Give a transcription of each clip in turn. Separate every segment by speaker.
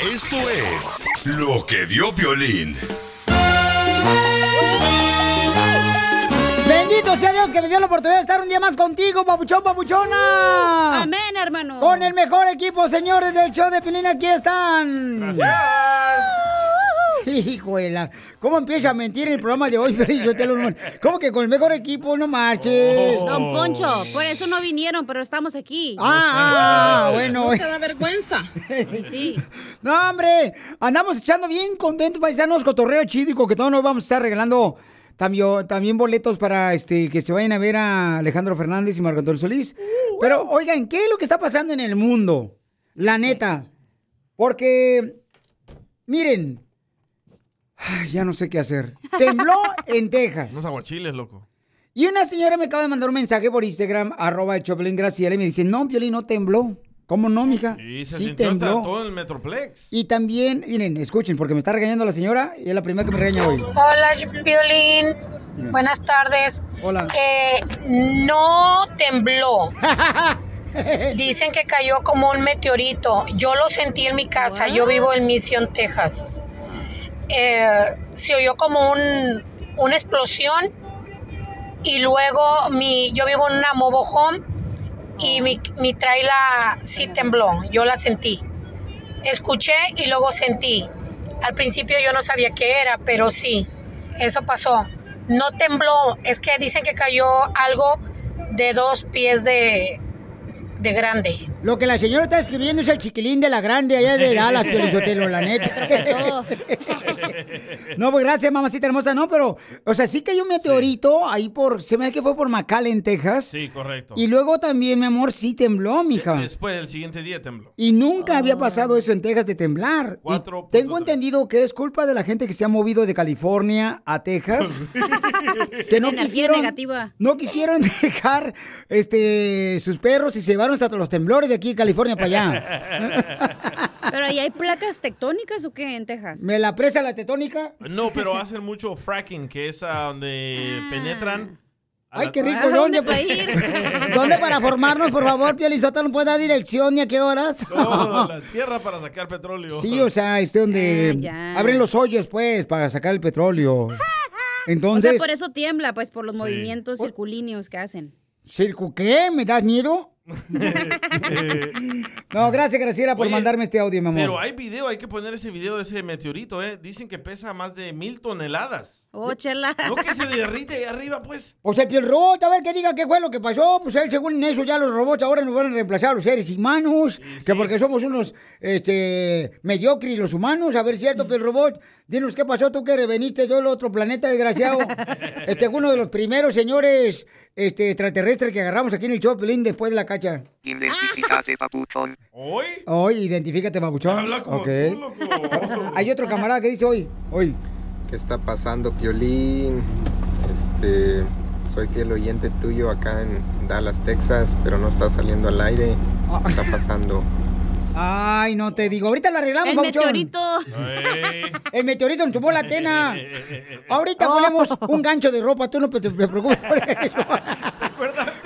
Speaker 1: Esto es lo que vio Violín.
Speaker 2: Bendito sea Dios que me dio la oportunidad de estar un día más contigo, papuchón, papuchona.
Speaker 3: Amén, hermano.
Speaker 2: Con el mejor equipo, señores del show de Pilín, aquí están. Gracias. Hijuela, ¿cómo empieza a mentir el programa de hoy? ¿Cómo que con el mejor equipo? No marches.
Speaker 3: Don Poncho, por eso no vinieron, pero estamos aquí.
Speaker 2: Ah, ah, bueno.
Speaker 3: No te da vergüenza. Sí, sí.
Speaker 2: No, hombre, andamos echando bien contentos, paisanos, cotorreo chido y que todos nos vamos a estar regalando también, también boletos para este que se vayan a ver a Alejandro Fernández y Marco Antonio Solís. Pero, oigan, ¿qué es lo que está pasando en el mundo? La neta. Porque, miren, ay, ya no sé qué hacer. Tembló en Texas.
Speaker 4: Unos aguachiles, loco.
Speaker 2: Y una señora me acaba de mandar un mensaje por Instagram, arroba el Choplin Graciela, y me dice, no, Piolín, no tembló. ¿Cómo no, mija?
Speaker 4: Sí, se sintió hasta todo el Metroplex.
Speaker 2: Y también, miren, escuchen, porque me está regañando la señora y es la primera que me regaña hoy.
Speaker 5: Hola, Piolín. Buenas tardes.
Speaker 2: Hola.
Speaker 5: Eh, no tembló. Dicen que cayó como un meteorito. Yo lo sentí en mi casa. Yo vivo en Mission, Texas. Eh, se oyó como un, una explosión y luego mi, yo vivo en una mobile home y mi, mi sí tembló, yo la sentí. Escuché y luego sentí. Al principio yo no sabía qué era, pero sí, eso pasó. No tembló, es que dicen que cayó algo de dos pies de, de grande.
Speaker 2: Lo que la señora está escribiendo es el chiquilín de la grande allá de Dallas, Piolichotelo, la neta. no, pues gracias, mamacita hermosa. No, pero, o sea, sí cayó un meteorito ahí por, se me da que fue por McAllen, Texas.
Speaker 4: Sí, correcto.
Speaker 2: Y luego también, mi amor, sí tembló, mija.
Speaker 4: Después, el siguiente día tembló.
Speaker 2: Y nunca había pasado eso en Texas de temblar. Y
Speaker 4: Cuatro
Speaker 2: tengo entendido que es culpa de la gente que se ha movido de California a Texas. que no
Speaker 3: Energía
Speaker 2: quisieron,
Speaker 3: negativa.
Speaker 2: no quisieron dejar este sus perros y se llevaron hasta los temblores de aquí California para allá.
Speaker 3: Pero ahí hay placas tectónicas o qué en Texas?
Speaker 2: ¿Me la presta la tetónica?
Speaker 4: No, pero hacen mucho fracking, que es a donde penetran. a
Speaker 2: Ay, qué rico.
Speaker 3: ¿A
Speaker 2: ¿Dónde,
Speaker 3: dónde pa' ir?
Speaker 2: ¿Dónde para formarnos, por favor, Piolizota? ¿No puede dar dirección ni a qué horas?
Speaker 4: No, la tierra para sacar petróleo.
Speaker 2: Sí, o sea, este donde
Speaker 3: Ah,
Speaker 2: abren los hoyos, pues, para sacar el petróleo.
Speaker 3: O
Speaker 2: Entonces,
Speaker 3: sea, por eso tiembla, pues por los movimientos circulíneos que hacen.
Speaker 2: ¿circo qué? ¿Me das miedo? No, gracias, Graciela, por
Speaker 4: Oye,
Speaker 2: mandarme este audio, mi amor.
Speaker 4: Pero hay video, hay que poner ese video de ese meteorito, ¿eh? Dicen que pesa más de mil toneladas.
Speaker 3: Oh, chela.
Speaker 4: No que se derrite ahí arriba, pues.
Speaker 2: O sea, el robot, a ver que diga qué fue lo que pasó. Pues él, según eso, ya los robots ahora nos van a reemplazar a los seres humanos. Que porque somos unos este, mediocres los humanos. A ver, cierto, el robot. Dinos qué pasó tú que veniste yo del otro planeta, desgraciado. Este uno de los primeros señores este, extraterrestres que agarramos aquí en el Choplin después de la cacha.
Speaker 6: Identifícate, papuchón.
Speaker 4: ¿Hoy?
Speaker 2: Hoy, identifícate, babuchón.
Speaker 4: Habla como
Speaker 2: Ok.
Speaker 4: tú, loco.
Speaker 2: Hay otro camarada que dice hoy. Hoy.
Speaker 7: ¿Qué está pasando, Piolín? Este, soy fiel oyente tuyo acá en Dallas, Texas, pero no está saliendo al aire. ¿Qué está pasando?
Speaker 2: Ay, no te digo. Ahorita lo arreglamos,
Speaker 3: El meteorito.
Speaker 2: El meteorito nos chupó la tena. Ahorita ponemos un gancho de ropa, tú no te, te preocupes por eso.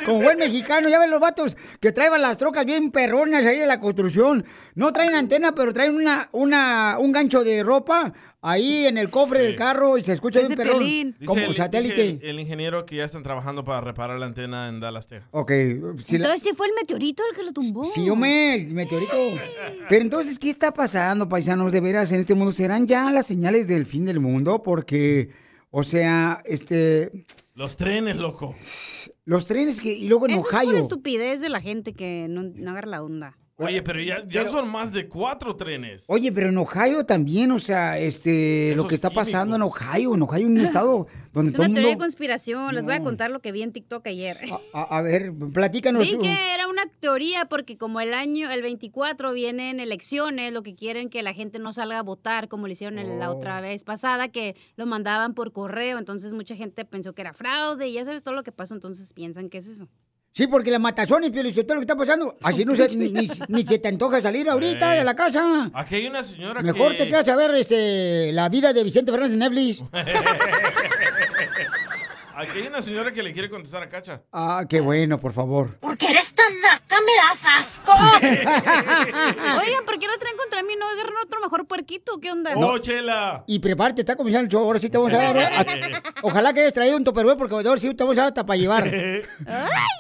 Speaker 2: Como buen mexicano, ya ven los vatos que traen las trocas bien perronas ahí de la construcción. No traen antena, pero traen una, una, un gancho de ropa ahí en el cofre del carro y se escucha bien perrón.
Speaker 4: Dice
Speaker 2: Como
Speaker 4: el-
Speaker 2: satélite.
Speaker 4: El, el ingeniero que ya están trabajando para reparar la antena en Dallas, Texas.
Speaker 2: Ok, si la-
Speaker 3: Entonces sí fue el meteorito el que lo tumbó.
Speaker 2: Sí, hombre, el meteorito. Pero entonces, ¿qué está pasando, paisanos? De veras, en este mundo, ¿serán ya las señales del fin del mundo? Porque, o sea, este,
Speaker 4: Los trenes, loco.
Speaker 2: los trenes que, y luego en
Speaker 3: Eso es por
Speaker 2: Ohio.
Speaker 3: estupidez de la gente que no, no agarra la onda.
Speaker 4: Oye, pero ya, ya son más de cuatro trenes.
Speaker 2: Oye, pero en Ohio también, o sea, este, lo
Speaker 4: Eso
Speaker 2: que
Speaker 4: es
Speaker 2: está
Speaker 4: químico.
Speaker 2: pasando en Ohio, en Ohio, un estado donde
Speaker 3: Es
Speaker 2: todo
Speaker 3: una
Speaker 2: el
Speaker 3: teoría de
Speaker 2: mundo...
Speaker 3: conspiración. Les voy a
Speaker 2: No.
Speaker 3: contar lo que vi en TikTok ayer.
Speaker 2: A, a ver, platícanos
Speaker 3: Vi
Speaker 2: tú.
Speaker 3: que era una teoría porque como el año, el 24 vienen elecciones, lo que quieren que la gente no salga a votar como lo hicieron en la
Speaker 2: Oh.
Speaker 3: otra vez pasada, que lo mandaban por correo, entonces mucha gente pensó que era fraude y ya sabes todo lo que pasó, entonces piensan que es eso.
Speaker 2: Sí, porque las matazones, pero lo que está pasando, así no se, ni, ni- ni se te antoja salir ahorita
Speaker 4: Ey.
Speaker 2: de la casa.
Speaker 4: Aquí hay una señora
Speaker 2: Mejor
Speaker 4: que...
Speaker 2: te quedas a ver este, la vida de Vicente Fernández en Netflix.
Speaker 4: Aquí hay una señora que le quiere contestar a Cacha.
Speaker 2: Ah, qué bueno, por favor.
Speaker 8: Porque eres tan naca, me das asco.
Speaker 3: Oigan, ¿por qué lo traen contra mí? ¿No agarran otro mejor puerquito? ¿Qué onda?
Speaker 4: ¡Oh, Chela!
Speaker 2: Y prepárate, está comenzando el show. Ahora sí te vamos a dar. a- ojalá que hayas traído un topperware porque ahora sí te vamos a dar hasta para llevar.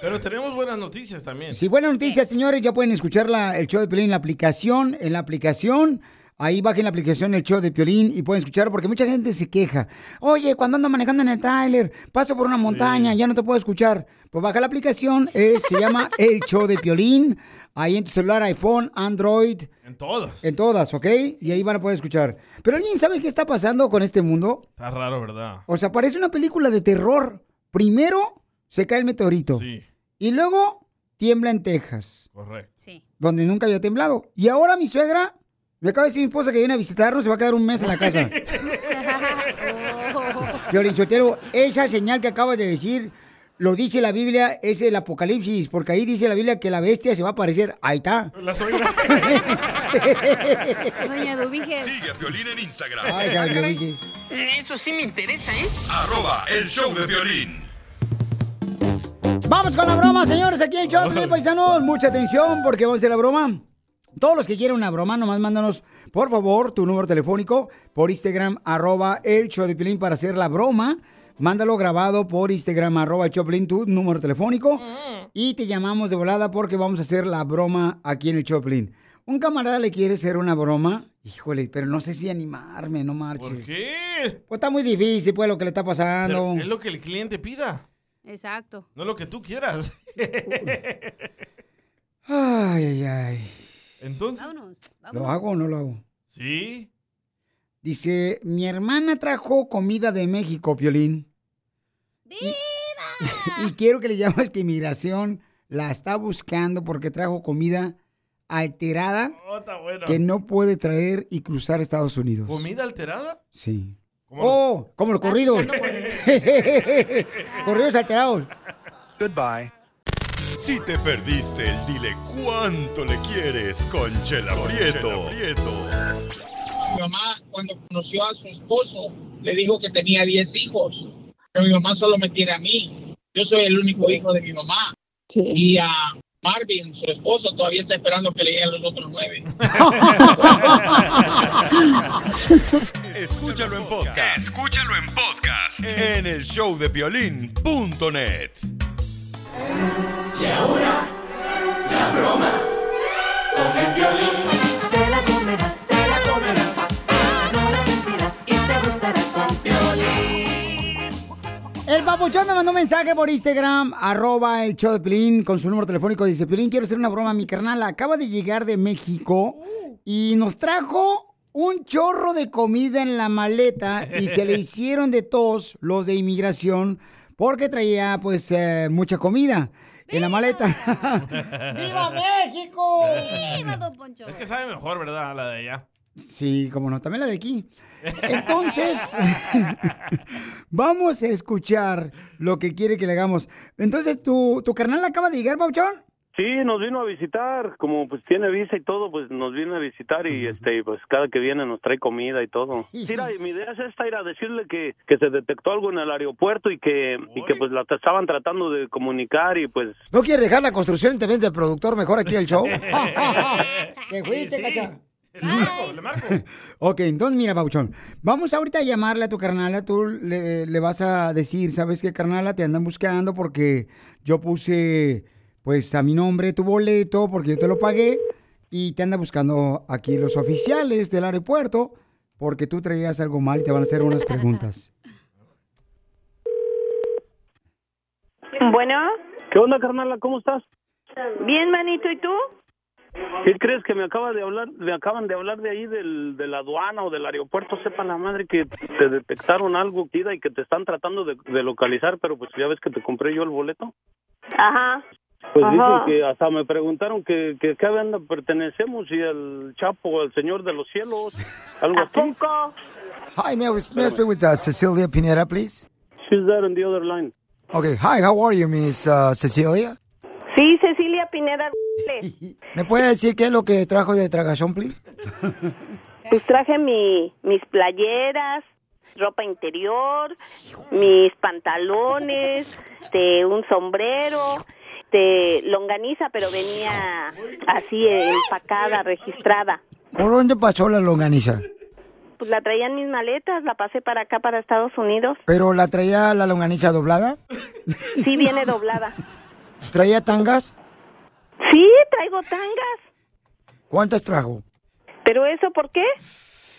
Speaker 4: Pero tenemos buenas noticias también.
Speaker 2: Sí, buenas noticias, señores. Ya pueden escuchar la- el show de Piolín en la aplicación. En la aplicación. Ahí bajen la aplicación el show de Piolín y pueden escuchar porque mucha gente se queja. Oye, cuando ando manejando en el tráiler, paso por una montaña, ya no te puedo escuchar. Pues baja la aplicación, eh, se llama El Show de Piolín. Ahí en tu celular, iPhone, Android,
Speaker 4: En todas.
Speaker 2: en todas, ¿ok? Y ahí van a poder escuchar. Pero alguien sabe qué está pasando con este mundo?
Speaker 4: Está raro, ¿verdad?
Speaker 2: O sea, parece una película de terror. Primero se cae el meteorito.
Speaker 4: Sí,
Speaker 2: Y luego tiembla en Texas,
Speaker 4: correcto.
Speaker 3: Sí.
Speaker 2: donde nunca había temblado. Y ahora mi suegra, me acaba de decir mi esposa que viene a visitarnos, se va a quedar un mes en la casa. Piolín Sotelo, esa señal que acabas de decir, lo dice la Biblia, es el Apocalipsis, porque ahí dice la Biblia que la bestia se va a aparecer. Ahí está.
Speaker 4: La suegra.
Speaker 3: Doña Dubíges.
Speaker 1: Sigue a Piolín en Instagram.
Speaker 2: Ay, dije.
Speaker 8: Eso sí me interesa, ¿eh?
Speaker 1: Arroba el show de violín.
Speaker 2: Vamos con la broma, señores, aquí en Choplin, paisanos. Mucha atención porque vamos a hacer la broma. Todos los que quieran una broma, nomás mándanos, por favor, tu número telefónico por Instagram, arroba el show de para hacer la broma. Mándalo grabado por Instagram, arroba el Choplin, tu número telefónico. Y te llamamos de volada porque vamos a hacer la broma aquí en el Choplin. Un camarada le quiere hacer una broma. Híjole, pero no sé si animarme, no marches.
Speaker 4: ¿Por qué?
Speaker 2: Pues está muy difícil, pues, lo que le está pasando.
Speaker 4: Pero es lo que el cliente pida,
Speaker 3: Exacto.
Speaker 4: no lo que tú quieras.
Speaker 2: Ay, ay, ay.
Speaker 4: Entonces,
Speaker 3: Vámonos.
Speaker 2: ¿Lo hago o no lo hago?
Speaker 4: sí.
Speaker 2: Dice, mi hermana trajo comida de México, Piolín. Y, y quiero que le llames que inmigración la está buscando porque trajo comida alterada
Speaker 4: Oh, está bueno.
Speaker 2: que no puede traer y cruzar Estados Unidos.
Speaker 4: ¿Comida alterada?
Speaker 2: Sí.
Speaker 4: ¿Cómo los-
Speaker 2: Oh, como los corridos. corridos alterados.
Speaker 9: Goodbye.
Speaker 1: Si te perdiste el dile cuánto le quieres con Chela Prieto.
Speaker 10: Mi mamá, cuando conoció a su esposo, le dijo que tenía 10 hijos. Pero mi mamá solo me tiene a mí. Yo soy el único hijo de mi mamá. Y a Marvin, su esposo, todavía está esperando que le lleguen los otros nueve.
Speaker 1: Escúchalo en podcast. Escúchalo en podcast. En el show de violín.net.
Speaker 11: Y ahora, la broma con el violín. Te la comerás, te la comerás. No la sentirás y te gustará con violín.
Speaker 2: El papuchón me mandó un mensaje por Instagram, arroba el show de Pilín, con su número telefónico. Dice, Pilín, quiero hacer una broma a mi carnal. Acaba de llegar de México y nos trajo un chorro de comida en la maleta y se le hicieron de tos los de inmigración porque traía, pues, eh, mucha comida en la maleta. ¡Viva México!
Speaker 3: ¡Viva, don Poncho!
Speaker 4: Es que sabe mejor, ¿verdad? La de allá.
Speaker 2: Sí, como no, también la de aquí. Entonces, vamos a escuchar lo que quiere que le hagamos. Entonces, ¿tu, tu carnal acaba de llegar, Pauchón?
Speaker 9: Sí, nos vino a visitar, como pues tiene visa y todo, pues nos viene a visitar y este, pues cada que viene nos trae comida y todo. Mira, y mi idea es esta, ir a decirle que, que se detectó algo en el aeropuerto y que, y que pues la estaban tratando de comunicar y pues
Speaker 12: ¿No quieres dejar la construcción y te vende el productor mejor aquí del show? Te fuiste, cacha. Ok, entonces mira, Pauchón, vamos ahorita a llamarle a tu carnala, tú le, le vas a decir, ¿sabes qué, carnala? Te andan buscando porque yo puse, pues, a mi nombre tu boleto, porque yo te lo pagué, y te anda buscando aquí los oficiales del aeropuerto, porque tú traías algo mal y te van a hacer unas preguntas.
Speaker 13: Bueno,
Speaker 9: ¿Qué onda, carnala? ¿Cómo estás?
Speaker 13: bien, manito, ¿y tú?
Speaker 9: ¿Qué crees que me acaba de hablar, me acaban de hablar de ahí del, de la aduana o del aeropuerto? Sepa la madre que te detectaron algo, Tida, y que te están tratando de, de localizar, pero pues ya ves que te compré yo el boleto.
Speaker 13: Ajá.
Speaker 9: Pues
Speaker 13: Ajá.
Speaker 9: dicen que hasta me preguntaron que, que qué banda pertenecemos y el Chapo, el Señor de los Cielos, algo así.
Speaker 12: Hi, may I, may I speak with uh, Cecilia Pineda, please?
Speaker 9: She's there on the other line.
Speaker 12: Okay, hi, how are you, Miss uh, Cecilia?
Speaker 13: Sí, Cecilia Pineda.
Speaker 12: ¿Me puede decir qué es lo que trajo de tragazón, please?
Speaker 13: Pues traje mi, mis playeras, ropa interior, mis pantalones, de un sombrero, de longaniza, pero venía así empacada, registrada.
Speaker 12: ¿Por dónde pasó la longaniza?
Speaker 13: Pues la traía en mis maletas, la pasé para acá, para Estados Unidos.
Speaker 12: ¿Pero la traía la longaniza doblada?
Speaker 13: Sí viene doblada.
Speaker 12: ¿Traía tangas?
Speaker 13: Sí, traigo tangas.
Speaker 12: ¿Cuántas trajo?
Speaker 13: ¿Pero eso por qué?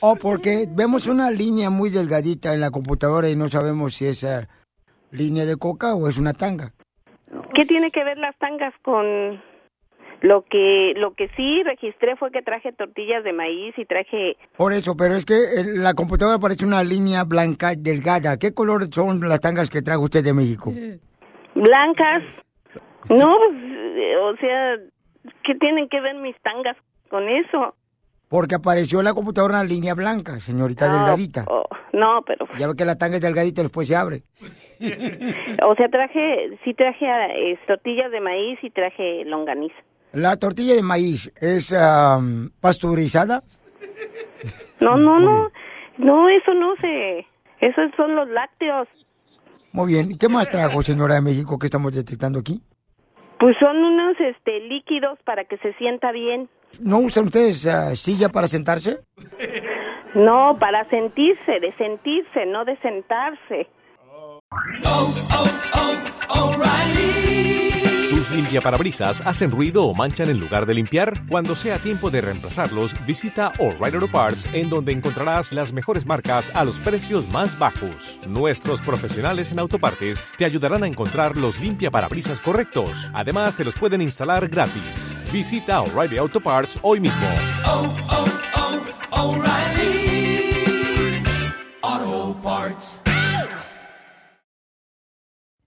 Speaker 12: Oh, porque vemos una línea muy delgadita en la computadora y no sabemos si es eh, línea de coca o es una tanga.
Speaker 13: ¿Qué tiene que ver las tangas con lo que lo que sí registré fue que traje tortillas de maíz y traje
Speaker 12: Por eso, pero es que en la computadora parece una línea blanca delgada. ¿Qué color son las tangas que trajo usted de México?
Speaker 13: blancas. No, pues, eh, o sea, ¿qué tienen que ver mis tangas con eso?
Speaker 12: Porque apareció en la computadora una línea blanca, señorita
Speaker 13: Ah,
Speaker 12: delgadita.
Speaker 13: oh, no, pero
Speaker 12: Ya ve que la tanga es delgadita y después se abre.
Speaker 13: o sea, traje sí traje eh, tortillas de maíz y traje longaniza.
Speaker 12: ¿La tortilla de maíz es am, pasteurizada?
Speaker 13: No, no, no. No, eso no se esos son los lácteos.
Speaker 12: Muy bien. ¿Qué más trajo, señora de México, que estamos detectando aquí?
Speaker 13: Pues son unos este líquidos para que se sienta bien.
Speaker 12: ¿No usan ustedes ah, silla para sentarse?
Speaker 13: No, para sentirse, de sentirse, no de sentarse.
Speaker 14: ¿Tus limpiaparabrisas hacen ruido o manchan en lugar de limpiar? Cuando sea tiempo de reemplazarlos, visita O'Reilly Auto Parts, en donde encontrarás las mejores marcas a los precios más bajos. Nuestros profesionales en autopartes te ayudarán a encontrar los limpiaparabrisas correctos. Además, te los pueden instalar gratis. Visita O'Reilly Auto Parts hoy mismo.
Speaker 15: Auto Parts.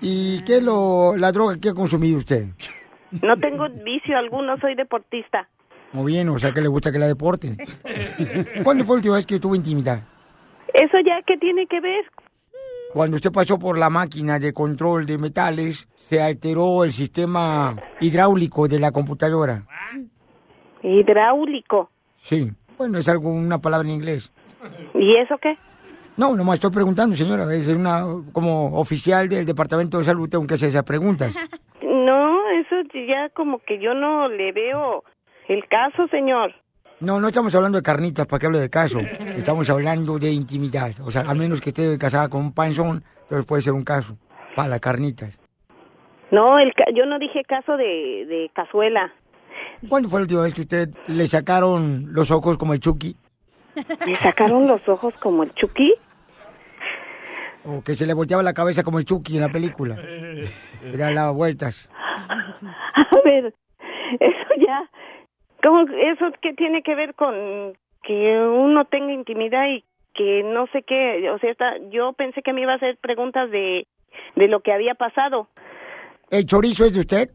Speaker 12: ¿Y qué es lo, la droga que ha consumido usted?
Speaker 13: No tengo vicio alguno, soy deportista.
Speaker 12: Muy bien, o sea que le gusta que la deporten. ¿Cuándo fue la última vez que tuvo intimidad?
Speaker 13: ¿Eso ya qué tiene que ver?
Speaker 12: Cuando usted pasó por la máquina de control de metales, se alteró el sistema hidráulico de la computadora.
Speaker 13: Hidráulico.
Speaker 12: Sí. Bueno, es algo, una palabra en inglés.
Speaker 13: ¿Y eso qué?
Speaker 12: No, nomás estoy preguntando, señora. Es una, como oficial del Departamento de Salud, tengo que hacer esas preguntas.
Speaker 13: No, eso ya como que yo no le veo el caso, señor.
Speaker 12: No, no estamos hablando de carnitas para que hable de caso. Estamos hablando de intimidad. O sea, al menos que esté casada con un panzón, entonces puede ser un caso. Para las carnitas.
Speaker 13: No, el ca- yo no dije caso de, de cazuela.
Speaker 12: ¿Cuándo fue la última vez que usted le sacaron los ojos como el Chucky?
Speaker 13: ¿Me sacaron los ojos como el Chucky?
Speaker 12: O que se le volteaba la cabeza como el Chucky en la película. Le daba vueltas.
Speaker 13: A ver, eso ya, ¿cómo, ¿eso qué tiene que ver con que uno tenga intimidad y que no sé qué? O sea, está, yo pensé que me iba a hacer preguntas de, de lo que había pasado.
Speaker 2: ¿El chorizo es de usted?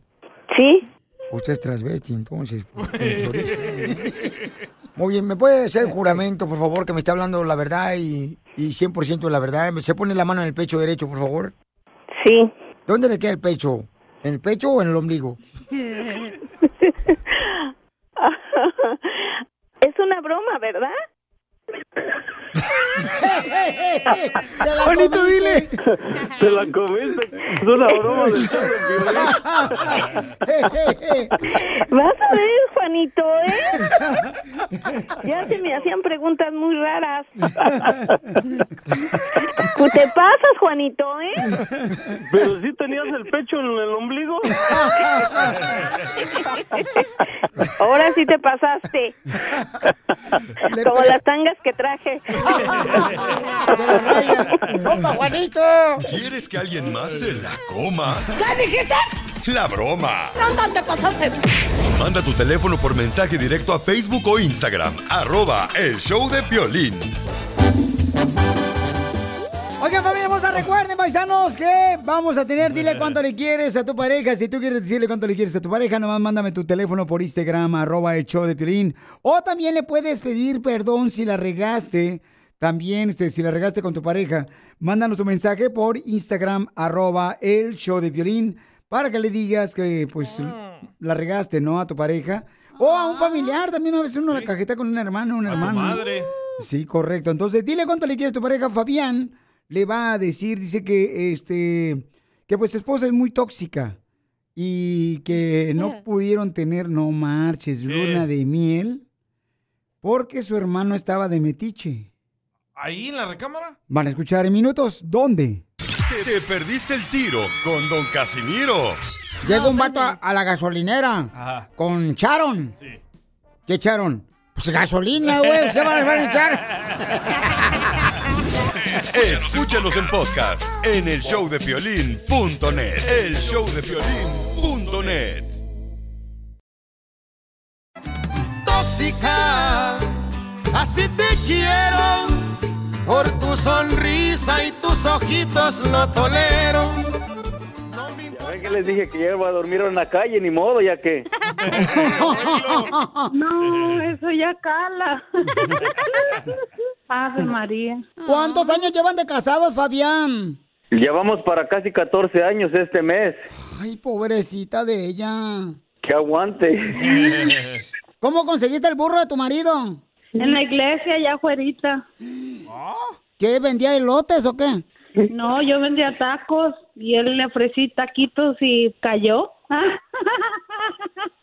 Speaker 13: Sí.
Speaker 2: Usted es transvesti, entonces. Muy bien, ¿me puede hacer el juramento, por favor, que me está hablando la verdad y, y 100% de la verdad? ¿Se pone la mano en el pecho derecho, por favor?
Speaker 13: Sí.
Speaker 2: ¿Dónde le queda el pecho? ¿En el pecho o en el ombligo?
Speaker 13: es una broma, ¿verdad?
Speaker 2: Juanito, dile.
Speaker 9: Te la comiste. Es una broma del show de
Speaker 13: Vas a ver, Juanito, ¿eh? Ya se me hacían preguntas muy raras. Tú te pasas, Juanito, ¿eh?
Speaker 9: Pero sí tenías el pecho en el ombligo.
Speaker 13: Ahora sí te pasaste. Como las tangas que traje.
Speaker 2: ¡Opa, Juanito!
Speaker 1: ¿Quieres que alguien más se la coma?
Speaker 8: ¿Qué dijiste?
Speaker 1: La broma.
Speaker 8: No, no te pasaste.
Speaker 1: Manda tu teléfono por mensaje directo a Facebook o Instagram. Arroba El Show de Piolín.
Speaker 2: Oigan, familia hermosa, recuerden, paisanos, que vamos a tener, dile cuánto le quieres a tu pareja. Si tú quieres decirle cuánto le quieres a tu pareja, nomás mándame tu teléfono por Instagram, arroba el show de Piolín. O también le puedes pedir perdón si la regaste. También, este, si la regaste con tu pareja, mándanos tu mensaje por Instagram, arroba el show de Piolín, para que le digas que, pues, la regaste, ¿no? A tu pareja. O a un familiar, también a veces uno la cajeta con un hermano, un hermano.
Speaker 4: madre.
Speaker 2: Sí, correcto. Entonces, dile cuánto le quieres a tu pareja. Fabián le va a decir, dice que este que pues su esposa es muy tóxica y que no pudieron tener, no marches, luna de miel porque su hermano estaba de metiche.
Speaker 4: ¿Ahí en la recámara?
Speaker 2: Van a escuchar en minutos. ¿Dónde?
Speaker 1: Te, te perdiste el tiro con Don Casimiro.
Speaker 2: Llega un vato a, a la gasolinera
Speaker 4: Ajá.
Speaker 2: con Charon. ¿Qué echaron? Pues gasolina, güey. ¿Qué van van a echar?
Speaker 1: Escúchanos en podcast en el showdepiolín.net. El showdepiolín.net.
Speaker 16: tóxica. Así te quiero, por tu sonrisa y tus ojitos lo tolero.
Speaker 9: Ya ven que les dije que ya iba a dormir en la calle, ni modo, ya que.
Speaker 17: No, eso ya cala. Ave María.
Speaker 2: ¿Cuántos años llevan de casados, Fabián?
Speaker 9: Llevamos para casi 14 años este mes.
Speaker 2: Ay, pobrecita de ella.
Speaker 9: Que aguante.
Speaker 2: ¿Cómo conseguiste el burro de tu marido?
Speaker 17: En la iglesia, ya afuerita.
Speaker 2: ¿Qué, vendía elotes o qué?
Speaker 17: No, yo vendía tacos y él le ofrecí taquitos y cayó.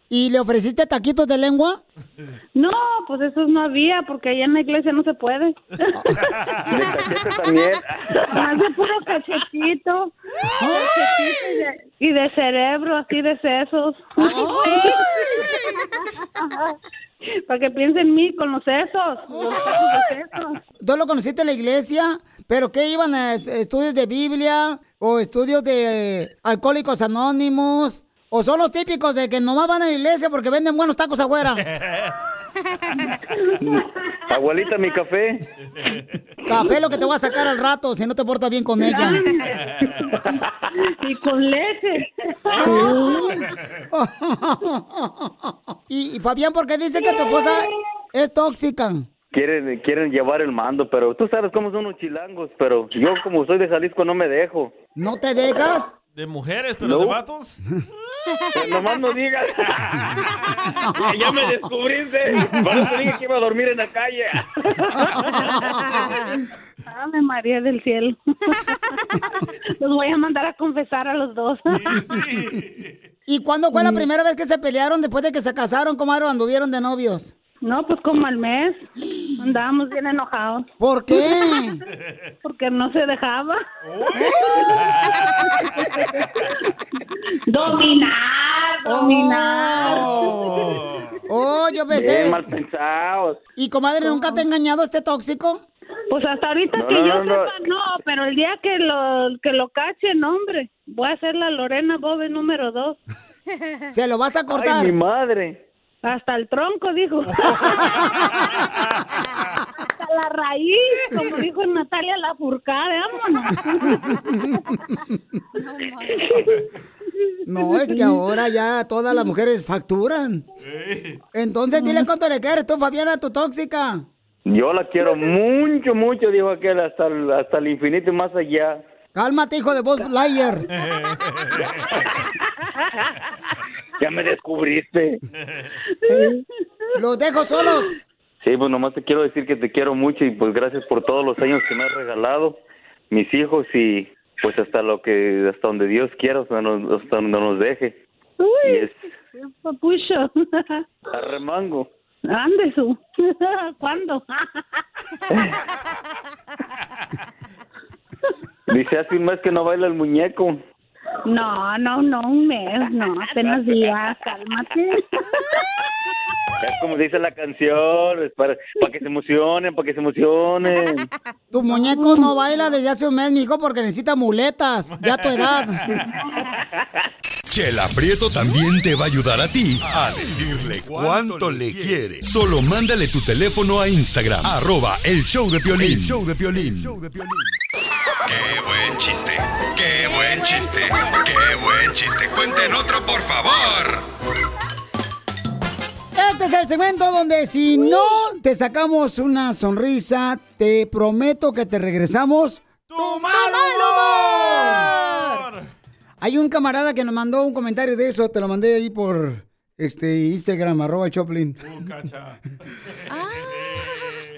Speaker 2: ¿Y le ofreciste taquitos de lengua?
Speaker 17: No, pues esos no había porque allá en la iglesia no se puede.
Speaker 9: también.
Speaker 17: Más de puro cachetito. Cachetito y de, y de cerebro, así de sesos. Para que piensen en mí con los sesos. Los sesos.
Speaker 2: ¿Tú lo conociste en la iglesia? ¿Pero qué iban a es- estudios de Biblia? ¿O estudios de eh, alcohólicos anónimos? ¿O son los típicos de que nomás van a la iglesia porque venden buenos tacos afuera?
Speaker 9: Abuelita, mi café.
Speaker 2: Café lo que te voy a sacar al rato si no te portas bien con ella.
Speaker 17: Y con leche.
Speaker 2: y, y Fabián, ¿por qué dice que tu esposa es tóxica?
Speaker 9: Quieren, quieren llevar el mando, pero tú sabes cómo son los chilangos, pero yo como soy de Jalisco no me dejo.
Speaker 2: ¿No te dejas?
Speaker 4: ¿De mujeres, pero
Speaker 9: No.
Speaker 4: de vatos?
Speaker 9: Pues nomás no digas. ya me descubriste. Por eso dije que iba a dormir en la calle.
Speaker 17: Ave María del cielo. Los voy a mandar a confesar a los dos.
Speaker 2: ¿Y cuándo fue la primera vez que se pelearon después de que se casaron, comadre, o anduvieron de novios?
Speaker 17: No, pues como al mes. Andábamos bien enojados.
Speaker 2: ¿Por qué?
Speaker 17: Porque no se dejaba. dominar, dominar.
Speaker 2: Oh, yo pensé.
Speaker 9: Bien mal pensados.
Speaker 2: ¿Y comadre, nunca te ha engañado este tóxico?
Speaker 17: Pues hasta ahorita
Speaker 9: No,
Speaker 17: que
Speaker 9: no,
Speaker 17: yo
Speaker 9: no,
Speaker 17: sepa, no, pero el día que lo que lo cachen, hombre, voy a hacer la Lorena Bobe número dos.
Speaker 2: Se lo vas a cortar.
Speaker 18: Ay, mi madre.
Speaker 17: Hasta el tronco, dijo. Hasta la raíz, como dijo Natalia Lafourcade, vámonos.
Speaker 2: No, es que ahora ya todas las mujeres facturan. Entonces, dile cuánto le quieres tú, Fabiana, tu tóxica.
Speaker 18: Yo la quiero mucho, mucho, dijo aquel, hasta el, hasta el infinito y más allá.
Speaker 2: Cálmate, hijo de vos, liar.
Speaker 18: Ya me descubriste.
Speaker 2: Los dejo solos.
Speaker 18: Sí, pues nomás te quiero decir que te quiero mucho y pues gracias por todos los años que me has regalado, mis hijos y pues hasta lo que, hasta donde Dios quiera, hasta, nos- hasta donde nos deje. Y es
Speaker 17: Papucho.
Speaker 18: arremango.
Speaker 17: Ande su. ¿Cuándo?
Speaker 18: Dice hace un mes que no baila el muñeco.
Speaker 17: No, no, no, un mes, no, apenas días, cálmate.
Speaker 18: Es como dice la canción, es para, para que se emocionen, para que se emocionen.
Speaker 2: Tu muñeco no baila desde hace un mes, mijo, porque necesita muletas. Ya a tu edad.
Speaker 1: Chela Prieto también te va a ayudar a ti a decirle cuánto le quiere. Solo mándale tu teléfono a Instagram, arroba el show de Piolín.
Speaker 19: El
Speaker 1: show de Piolín. Qué buen chiste, qué buen chiste, qué buen chiste. Cuenten otro, por favor.
Speaker 2: Este es el segmento donde si no te sacamos una sonrisa, te prometo que te regresamos.
Speaker 4: ¡Tu mal humor!
Speaker 2: Hay un camarada que nos mandó un comentario de eso, te lo mandé ahí por este Instagram, arroba Choplin.
Speaker 4: Uh, cacha.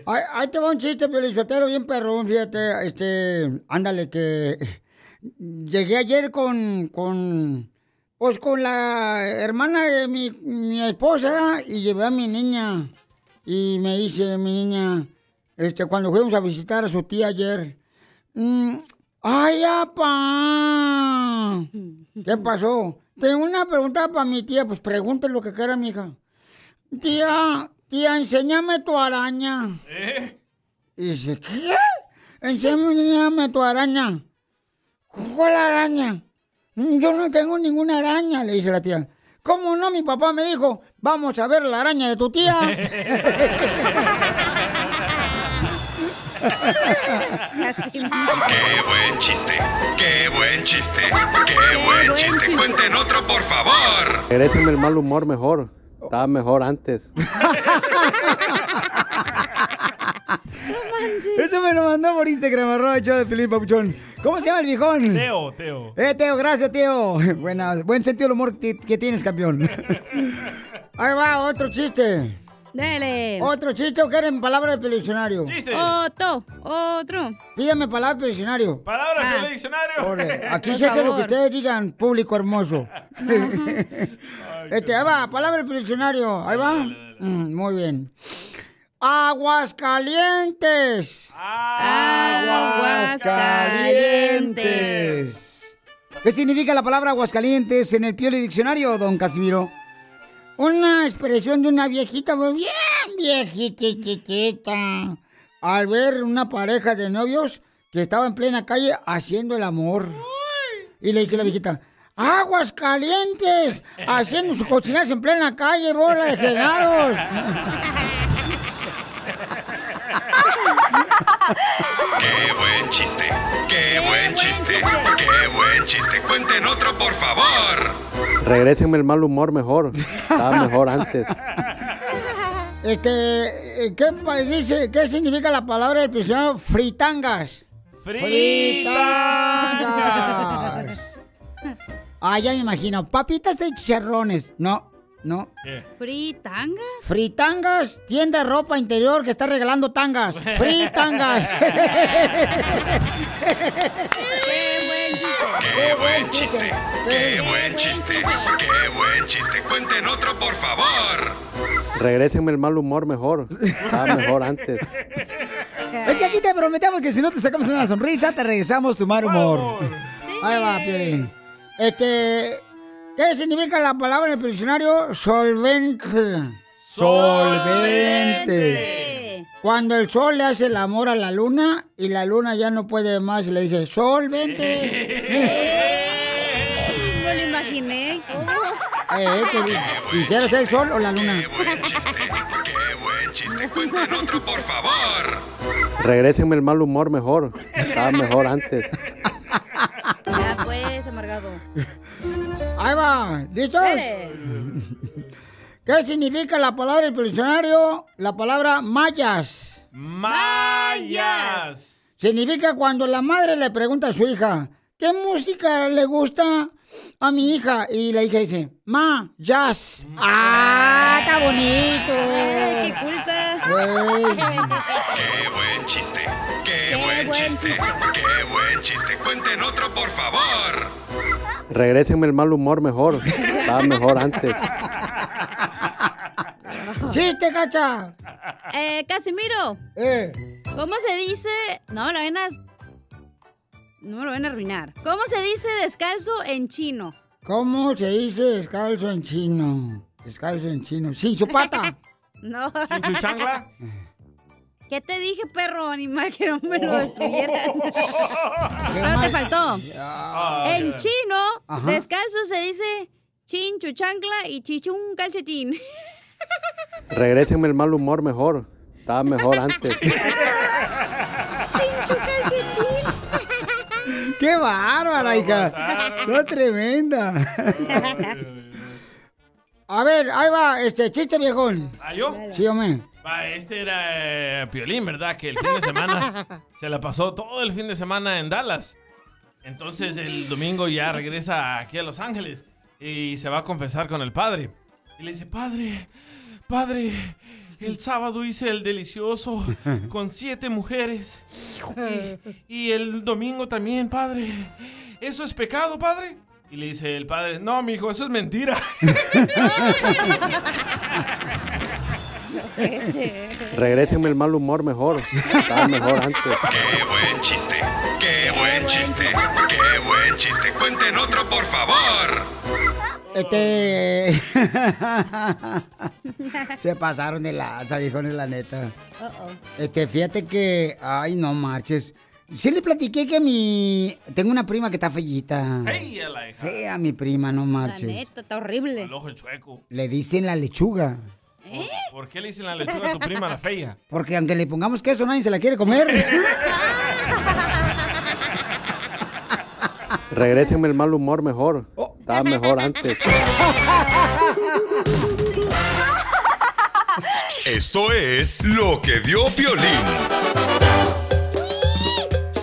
Speaker 2: Ahí, ahí te va un chiste, pelizotero, bien perrón, fíjate, este, ándale, que llegué ayer con, con, pues con la hermana de mi, mi esposa y llevé a mi niña. Y me dice mi niña, este, cuando fuimos a visitar a su tía ayer, "Mm, ¡ay, apa! ¿Qué pasó? Tengo una pregunta para mi tía, pues pregúntale lo que quiera, mija. Tía, tía, enséñame tu araña. Y dice, ¿qué? Enséñame tu araña. ¿Cuál araña? Yo no tengo ninguna araña, le dice la tía. ¿Cómo no? Mi papá me dijo, vamos a ver la araña de tu tía.
Speaker 1: Qué buen chiste, qué buen chiste, qué buen chiste. Cuenten otro, por favor.
Speaker 20: Regrésenme el mal humor mejor. Estaba mejor antes.
Speaker 2: Eso me lo mandó por Instagram, arroba show de Felipe Papuchón. ¿Cómo se llama el viejón?
Speaker 4: Teo, Teo.
Speaker 2: Eh, Teo, gracias, Teo. Buena, buen sentido del humor que, que tienes, campeón. Ahí va, otro chiste.
Speaker 3: Dale.
Speaker 2: ¿Otro chiste o quieren palabra del diccionario?
Speaker 4: Chiste.
Speaker 3: Otro, otro.
Speaker 2: Pídame palabra del diccionario.
Speaker 4: Palabra
Speaker 3: Ah.
Speaker 4: del diccionario.
Speaker 2: Aquí
Speaker 3: Por
Speaker 2: se hace lo que ustedes digan, público hermoso. este, ahí va, palabra del diccionario. Ahí va. Mm, muy bien. Aguascalientes. Aguascalientes. ¿Qué significa la palabra Aguascalientes en el Pioli Diccionario, don Casimiro? Una expresión de una viejita, pues, bien viejititita, al ver una pareja de novios que estaba en plena calle haciendo el amor. Y le dice la viejita, aguas calientes, haciendo sus cochinadas en plena calle, bola de genados.
Speaker 1: Qué buen chiste, qué buen chiste, qué buen chiste. Cuenten otro, por favor.
Speaker 20: Regrésenme el mal humor mejor. Estaba mejor antes.
Speaker 2: Este, ¿qué dice, qué significa la palabra del prisionero? Fritangas. Fritangas. Ah, ya me imagino. Papitas de chicharrones. No, no.
Speaker 3: ¿Fritangas?
Speaker 2: Fritangas, tienda de ropa interior que está regalando tangas. Fritangas.
Speaker 1: Qué buen chiste, qué buen chiste, qué buen chiste. Cuenten otro, por favor.
Speaker 20: Regrésenme el mal humor mejor. Estaba mejor antes.
Speaker 2: Es que aquí te prometemos que si no te sacamos una sonrisa, te regresamos tu mal humor. Ahí va, Piolín. Este, ¿qué significa la palabra en el diccionario? Solvente. Solvente. Cuando el sol le hace el amor a la luna y la luna ya no puede más y le dice, solvente.
Speaker 3: Me lo imaginé.
Speaker 2: Eh, que quisiera ser el sol o la luna.
Speaker 1: Cuenten otro, por favor.
Speaker 20: Regrésenme el mal humor mejor. Estaba mejor antes.
Speaker 3: Ya pues, amargado.
Speaker 2: Ahí va, ¿listos?
Speaker 3: Dale.
Speaker 2: ¿Qué significa la palabra del diccionario? La palabra mayas.
Speaker 4: ¡Mayas!
Speaker 2: Significa cuando la madre le pregunta a su hija, ¿qué música le gusta a mi hija? Y la hija dice, ma, jazz. ¡Ah, está bonito!
Speaker 3: ¡Qué culta!
Speaker 1: Qué buen chiste. Qué, buen, chiste. Qué buen chiste. Cuenten otro, por favor.
Speaker 20: Regrésenme el mal humor mejor. Estaba mejor antes.
Speaker 2: ¡Chiste, cacha!
Speaker 3: Eh, Casimiro.
Speaker 2: Eh.
Speaker 3: ¿Cómo se dice? No, la ven a... No me lo van a arruinar. ¿Cómo se dice descalzo en chino?
Speaker 2: ¿Cómo se dice descalzo en chino? Descalzo en chino. Sin su pata.
Speaker 3: No.
Speaker 4: ¿Sin su chancla?
Speaker 3: ¿Qué te dije, perro animal, que no me
Speaker 2: Oh.
Speaker 3: lo destruyeran? Pero te faltó. En chino,
Speaker 20: Ajá.
Speaker 3: descalzo se dice chin, chuchancla y chichun calcetín.
Speaker 20: Regrésenme el mal humor mejor. Estaba mejor antes.
Speaker 2: ¡Qué bárbara, hija! No es tremenda. A ver, ahí va, este chiste viejón.
Speaker 4: ¿Ah, yo?
Speaker 2: Sí, hombre.
Speaker 4: Va, este era eh, Piolín, ¿verdad? Que el fin de semana se la pasó todo el fin de semana en Dallas. Entonces el domingo ya regresa aquí a Los Ángeles y se va a confesar con el padre. Y le dice, padre, padre, el sábado hice el delicioso con siete mujeres. Y, y el domingo también, padre. ¿Eso es pecado, padre? Y le dice el padre, no, mijo, eso es mentira.
Speaker 20: Regrésenme el mal humor mejor. Estaba mejor antes.
Speaker 1: Qué buen chiste. Qué buen chiste. Qué buen chiste. Cuenten otro, por favor.
Speaker 2: Este. Se pasaron de lanza, viejones, la neta. Este, fíjate que. Ay, no marches. Sí le platiqué que mi. Tengo una prima que está fellita.
Speaker 4: Ey, a la hija.
Speaker 2: Fea mi prima, no
Speaker 3: La
Speaker 2: marches.
Speaker 3: neta, está horrible.
Speaker 4: El ojo chueco.
Speaker 2: Le dicen la lechuga.
Speaker 4: ¿Por qué le dicen la lechuga a tu prima la fea?
Speaker 2: Porque aunque le pongamos queso, nadie se la quiere comer.
Speaker 20: Regrésenme el mal humor mejor. Estaba mejor antes.
Speaker 1: Esto es lo que vio Piolín.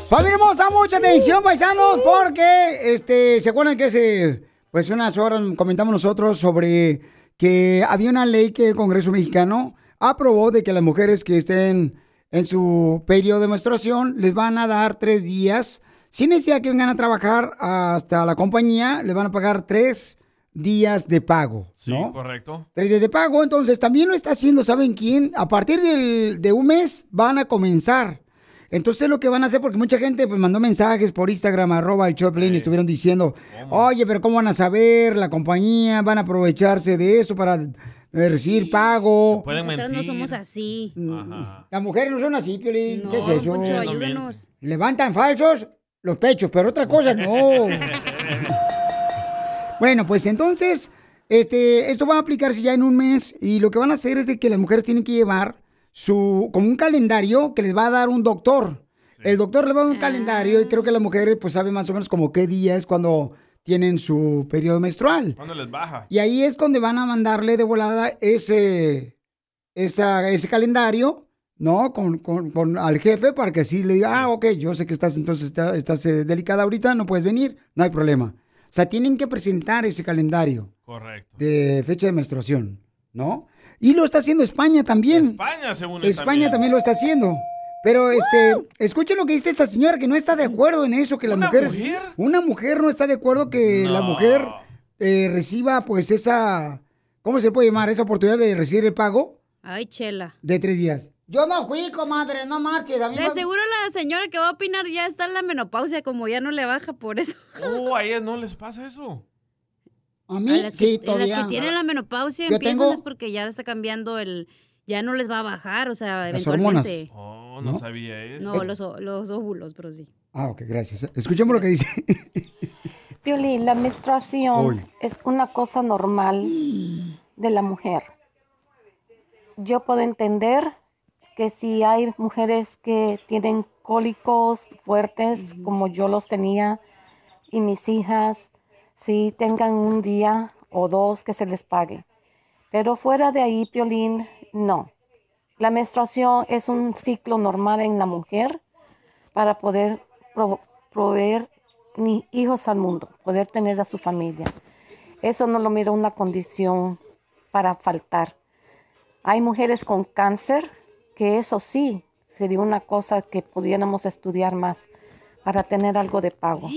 Speaker 2: Familia hermosa, mucha atención, paisanos, porque este, ¿se acuerdan que hace pues unas horas comentamos nosotros sobre que había una ley que el Congreso mexicano aprobó de que las mujeres que estén en su periodo de menstruación les van a dar tres días sin necesidad que vengan a trabajar hasta la compañía, les van a pagar tres días de pago,
Speaker 4: Sí,
Speaker 2: ¿no?
Speaker 4: correcto.
Speaker 2: Tres días de pago, entonces también lo está haciendo, ¿saben quién? A partir del- de un mes van a comenzar. Entonces lo que van a hacer, porque mucha gente pues mandó mensajes por Instagram, arroba el Choplin, y estuvieron diciendo, oye, pero ¿cómo van a saber? La compañía van a aprovecharse de eso para eh, recibir pago.
Speaker 4: Pueden
Speaker 3: Nosotros no somos así.
Speaker 2: Las mujeres no son así, Piolín.
Speaker 3: No,
Speaker 2: ¿Qué es eso?
Speaker 3: Poncho, ayúdanos.
Speaker 2: Levantan falsos los pechos, pero otra cosa no. Bueno, pues entonces, este, esto va a aplicarse ya en un mes y lo que van a hacer es de que las mujeres tienen que llevar su, como un calendario que les va a dar un doctor. El doctor les va a dar un calendario y creo que las mujeres pues saben más o menos como qué día es cuando tienen su periodo menstrual.
Speaker 4: ¿Cuándo les baja?
Speaker 2: Y ahí es donde van a mandarle de volada ese, esa, ese calendario, ¿no? Con, con- con- al jefe para que así le diga, ah, ok, yo sé que estás entonces está- estás eh, delicada ahorita, no puedes venir, no hay problema. O sea, tienen que presentar ese calendario
Speaker 4: Correcto.
Speaker 2: de fecha de menstruación, ¿no? Y lo está haciendo España también.
Speaker 4: España, según
Speaker 2: España también lo está haciendo. Pero este, escuchen lo que dice esta señora que no está de acuerdo en eso, que las
Speaker 4: ¿Una
Speaker 2: mujeres.
Speaker 4: mujer?
Speaker 2: Una mujer no está de acuerdo que la mujer eh, reciba, pues, esa. ¿Cómo se puede llamar? Esa oportunidad de recibir el pago
Speaker 3: Ay, chela.
Speaker 2: de tres días. Yo no fui, comadre, no marches. A mí
Speaker 3: De seguro la señora que va a opinar ya está en la menopausia, como ya no le baja por eso.
Speaker 4: Oh, a ellas no les pasa eso.
Speaker 2: A
Speaker 3: A
Speaker 2: mí
Speaker 3: las
Speaker 2: sí,
Speaker 3: que,
Speaker 2: todavía.
Speaker 3: Las que tienen la menopausia
Speaker 2: Yo
Speaker 3: empiezan
Speaker 2: tengo-
Speaker 3: es porque ya está cambiando el... Ya no les va a bajar, o sea,
Speaker 2: Las
Speaker 3: eventualmente.
Speaker 4: Oh, no,
Speaker 2: ¿No?
Speaker 4: sabía eso.
Speaker 3: No, los, los óvulos, pero sí.
Speaker 2: Ah, ok, gracias. Escuchemos lo que dice.
Speaker 19: Piolín, la menstruación
Speaker 2: Uy.
Speaker 19: es una cosa normal de la mujer. Yo puedo entender que si hay mujeres que tienen cólicos fuertes, como yo los tenía, y mis hijas, si tengan un día o dos que se les pague. Pero fuera de ahí, Piolín, no. La menstruación es un ciclo normal en la mujer para poder pro- proveer ni hijos al mundo, poder tener a su familia. Eso no lo miro una condición para faltar. Hay mujeres con cáncer que eso sí sería una cosa que pudiéramos estudiar más para tener algo de pago.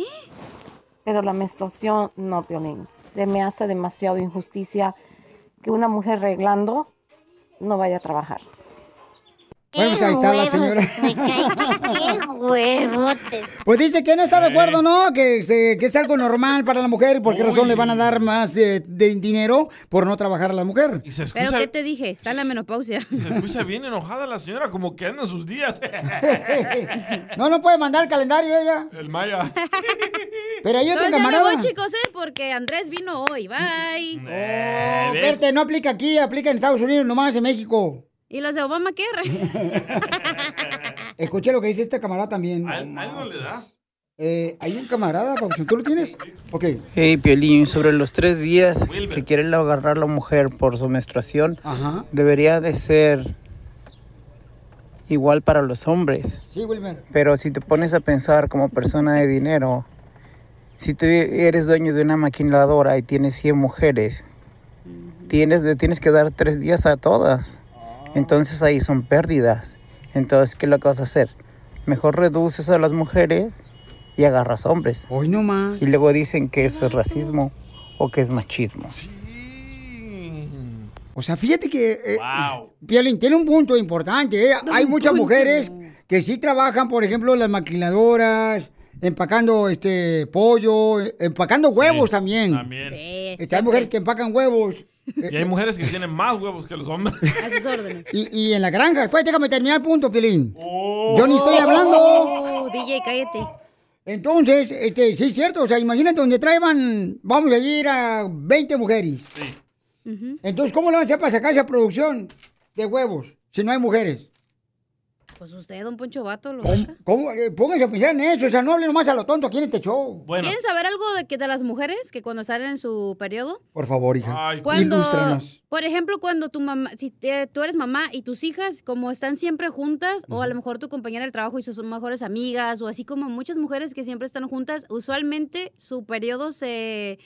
Speaker 19: Pero la menstruación no, Violín. Se me hace demasiado injusticia que una mujer reglando no vaya a trabajar.
Speaker 2: Bueno, pues ahí está la señora.
Speaker 21: Me cae que qué huevotes.
Speaker 2: Pues dice que no está de acuerdo, ¿no? Que, este, que es algo normal para la mujer. ¿Por qué razón le van a dar más eh, de dinero por no trabajar a la mujer?
Speaker 4: Y se
Speaker 3: Pero
Speaker 4: escucha,
Speaker 3: ¿qué te dije? Está en la menopausia.
Speaker 4: se escucha bien enojada la señora, como que anda en sus días.
Speaker 2: No, no puede mandar el calendario ella.
Speaker 4: El Maya.
Speaker 2: Pero hay otro
Speaker 3: ya me
Speaker 2: camarada.
Speaker 3: voy, chicos, ¿eh? Porque Andrés vino hoy. Bye.
Speaker 2: Oh, espérate, no aplica aquí, aplica en Estados Unidos, nomás en México.
Speaker 3: ¿Y los de Obama qué?
Speaker 2: Escuché lo que dice este camarada también.
Speaker 4: ¿A él no le da?
Speaker 2: Eh, hay un camarada, Pabuchón, ¿tú lo tienes? Ok.
Speaker 22: Hey, Piolín, sobre los tres días que quiere agarrar la mujer por su menstruación,
Speaker 2: Ajá.
Speaker 22: debería de ser igual para los hombres.
Speaker 2: Sí, Wilmer.
Speaker 22: Pero si te pones a pensar como persona de dinero, si tú eres dueño de una maquiladora y tienes 100 mujeres, tienes, le tienes que dar tres días a todas. Entonces ahí son pérdidas. Entonces, ¿qué es lo que vas a hacer? Mejor reduces a las mujeres y agarras hombres.
Speaker 2: Hoy no más.
Speaker 22: Y luego dicen que eso es racismo o que es machismo.
Speaker 2: O sea, fíjate que. Eh, Piolín tiene un punto importante. ¿eh? Hay muchas
Speaker 22: punto.
Speaker 2: mujeres que sí trabajan, por ejemplo, en las maquiladoras, empacando este pollo, eh, empacando huevos también.
Speaker 4: También.
Speaker 2: Este, hay mujeres que empacan huevos.
Speaker 4: Y hay mujeres que tienen más huevos que los hombres.
Speaker 3: A sus órdenes.
Speaker 2: Y, y en la granja. Después déjame terminar el punto, Piolín. Yo ni estoy hablando.
Speaker 3: Oh, DJ, cállate.
Speaker 2: Entonces, este, sí es cierto. O sea, imagínate donde traigan, vamos a ir a 20 mujeres. Entonces, ¿cómo le van a hacer para sacar esa producción de huevos si no hay mujeres?
Speaker 3: Pues usted, don Poncho Vato, lo
Speaker 2: ¿Cómo? cómo? Eh, pónganse a pensar en eso. O sea, no hablen nomás a lo tonto aquí en este show.
Speaker 3: ¿Quieren saber algo de, que de las mujeres que cuando salen en su periodo?
Speaker 2: Por favor, hija.
Speaker 3: Cuando,
Speaker 2: Ilústranos.
Speaker 3: por ejemplo, cuando tu mamá, si eh, tú eres mamá y tus hijas, como están siempre juntas, o a lo mejor tu compañera del trabajo y sus mejores amigas, o así como muchas mujeres que siempre están juntas, usualmente su periodo se,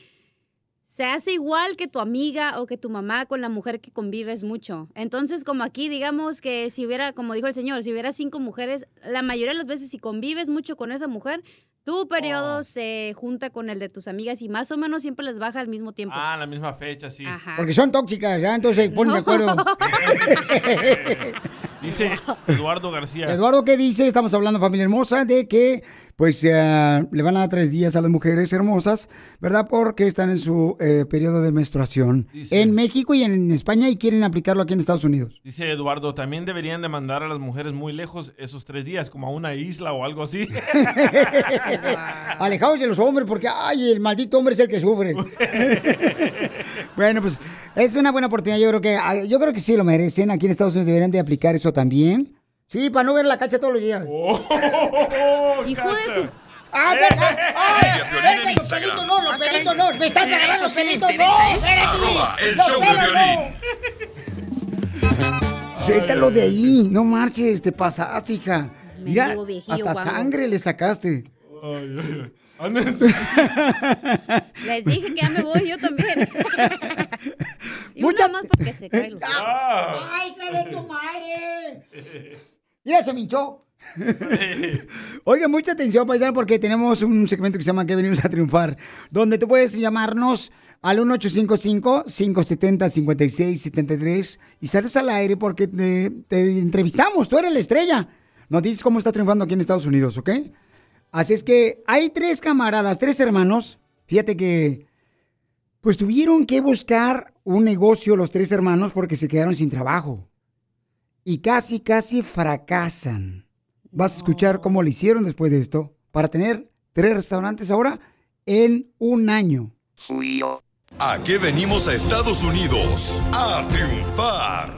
Speaker 3: se hace igual que tu amiga o que tu mamá con la mujer que convives mucho. Entonces, como aquí, digamos que si hubiera, como dijo el señor, si hubiera cinco mujeres, la mayoría de las veces si convives mucho con esa mujer, tu periodo se junta con el de tus amigas y más o menos siempre les baja al mismo tiempo.
Speaker 4: Ah, la misma fecha, sí.
Speaker 2: Porque son tóxicas, ¿ya? Entonces se ponen de acuerdo.
Speaker 4: Dice Eduardo García.
Speaker 2: Eduardo, ¿qué dice? Estamos hablando, familia hermosa, de que pues eh, le van a dar tres días a las mujeres hermosas, ¿verdad? Porque están en su eh, periodo de menstruación en México y en España y quieren aplicarlo aquí en Estados Unidos.
Speaker 4: Dice Eduardo, también deberían de mandar a las mujeres muy lejos esos tres días, como a una isla o algo así.
Speaker 2: Alejados de los hombres porque, ay, el maldito hombre es el que sufre. bueno, pues es una buena oportunidad. Yo creo que ah, yo creo que sí lo merecen. Aquí en Estados Unidos deberían de aplicar eso también. Sí, para no ver la cacha todos los días.
Speaker 3: Hijo de su...
Speaker 2: ¡Ah, verdad! ¡Ay! los pelitos no, los pelitos no! ¡Me estás agarrando los pelitos! ¡No! espérate. ¡Los pelos no! Suéltalo de ahí, no marches, te pasaste, hija. Mira, hasta sangre le sacaste.
Speaker 4: Ay, ay, ay.
Speaker 3: Les dije que ya me voy yo también. y una más porque se cae los...
Speaker 2: ¡Ay, qué de tu madre! Mira, se me hinchó. Oiga, mucha atención, paisano, porque tenemos un segmento que se llama Que venimos a triunfar, donde te puedes llamarnos al 1855-570-5673 y sales al aire porque te, te entrevistamos, tú eres la estrella. Nos dices cómo estás triunfando aquí en Estados Unidos, ¿ok? Así es que hay tres camaradas, tres hermanos, fíjate que pues tuvieron que buscar un negocio los tres hermanos porque se quedaron sin trabajo. Y casi, casi fracasan. Vas a escuchar cómo lo hicieron después de esto para tener tres restaurantes ahora en un año.
Speaker 6: Fui yo.
Speaker 1: ¿A qué venimos a Estados Unidos? A triunfar.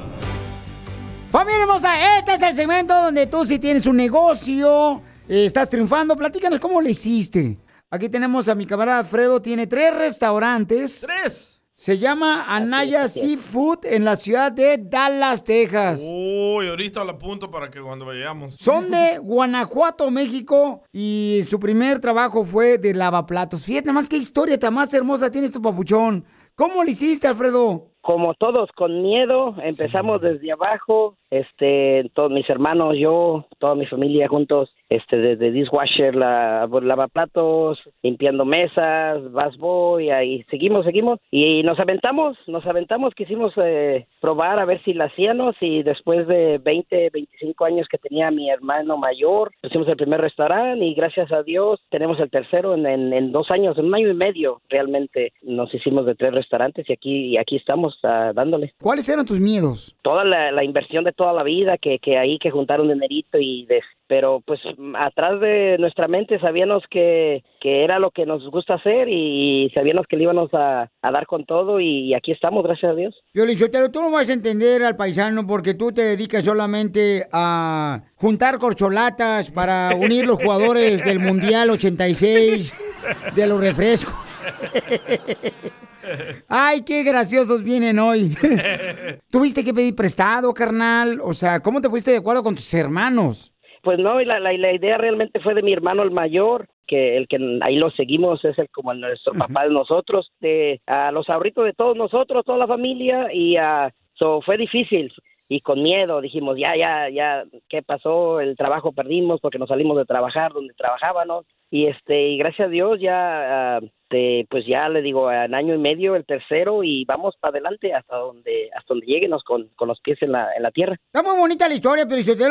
Speaker 2: Familia hermosa, este es el segmento donde tú si tienes un negocio, estás triunfando, platícanos cómo le hiciste. Aquí tenemos a mi camarada Alfredo, tiene tres restaurantes.
Speaker 4: ¡Tres!
Speaker 2: Se llama Anaya Seafood en la ciudad de Dallas, Texas.
Speaker 4: Uy, ahorita lo apunto para que cuando vayamos.
Speaker 2: Son de Guanajuato, México, y su primer trabajo fue de lavaplatos. Fíjate nada más qué historia tan más hermosa tiene tu papuchón. ¿Cómo lo hiciste, Alfredo?
Speaker 23: como todos con miedo, empezamos desde abajo, este, todos mis hermanos, yo, toda mi familia juntos, este, desde dishwasher, la, lavaplatos, limpiando mesas, busboy, ahí seguimos, seguimos, y nos aventamos, nos aventamos, quisimos eh, probar a ver si la hacíamos, y después de 20, 25 años que tenía mi hermano mayor, pusimos el primer restaurante, y gracias a Dios tenemos el tercero en, en, en dos años, en un año y medio, realmente nos hicimos de tres restaurantes, y aquí, y aquí estamos ah, dándole.
Speaker 2: ¿Cuáles eran tus miedos?
Speaker 23: Toda la, la inversión de toda la vida, que, que ahí que juntar un dinerito y de, pero pues atrás de nuestra mente sabíamos que, que era lo que nos gusta hacer y sabíamos que le íbamos a, a dar con todo y, aquí estamos, gracias a Dios.
Speaker 2: Violín Sotelo, tú no vas a entender al paisano porque tú te dedicas solamente a juntar corcholatas para unir los jugadores del Mundial 86 de los refrescos. Ay, qué graciosos vienen hoy. ¿Tuviste que pedir prestado, carnal? O sea, ¿cómo te pusiste de acuerdo con tus hermanos?
Speaker 23: Pues no, y la, la, la idea realmente fue de mi hermano el mayor, que el que ahí lo seguimos es el como nuestro papá de nosotros, de a los ahorritos de todos nosotros, toda la familia, y a so, fue difícil y con miedo dijimos ya ya ya qué pasó el trabajo perdimos porque nos salimos de trabajar donde trabajábamos y este y gracias a Dios ya ah, este, pues ya le digo en año y medio el tercero y vamos para adelante hasta donde hasta donde lleguenos con, con los pies en la, en la tierra
Speaker 2: Está muy bonita la historia,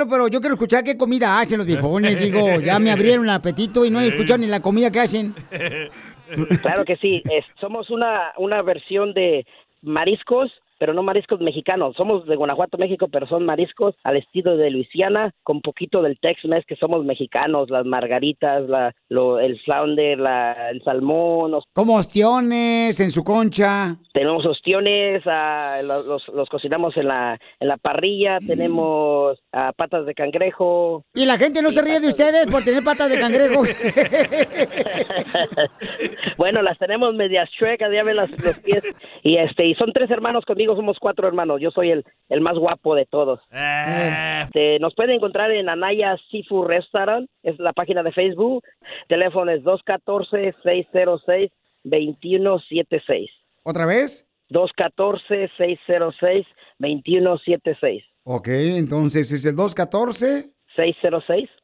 Speaker 2: pero yo quiero escuchar qué comida hacen los viejones. Digo, ya me abrieron el apetito y no he escuchado ni la comida que hacen.
Speaker 23: claro que sí es- somos una una versión de mariscos pero no mariscos mexicanos. Somos de Guanajuato, México, pero son mariscos al estilo de Luisiana, con poquito del Tex-Mex, que somos mexicanos, las margaritas, la, lo, el flounder, la, el salmón,
Speaker 2: Como ostiones en su concha.
Speaker 23: tenemos ostiones, ah, los, los- los cocinamos en la, en la parrilla, tenemos ah, patas de cangrejo.
Speaker 2: Y la gente no se ríe de ustedes por tener patas de cangrejo.
Speaker 23: bueno, las tenemos medias chuecas, ya ven los pies. Y este, y son tres hermanos conmigo, somos cuatro hermanos. Yo soy el, el más guapo de todos. Este, nos pueden encontrar en Anaya Seafood Restaurant, es la página de Facebook. Teléfono es 214-606-2176.
Speaker 2: ¿Otra vez?
Speaker 23: 214-606-2176.
Speaker 2: Ok, entonces es el 214.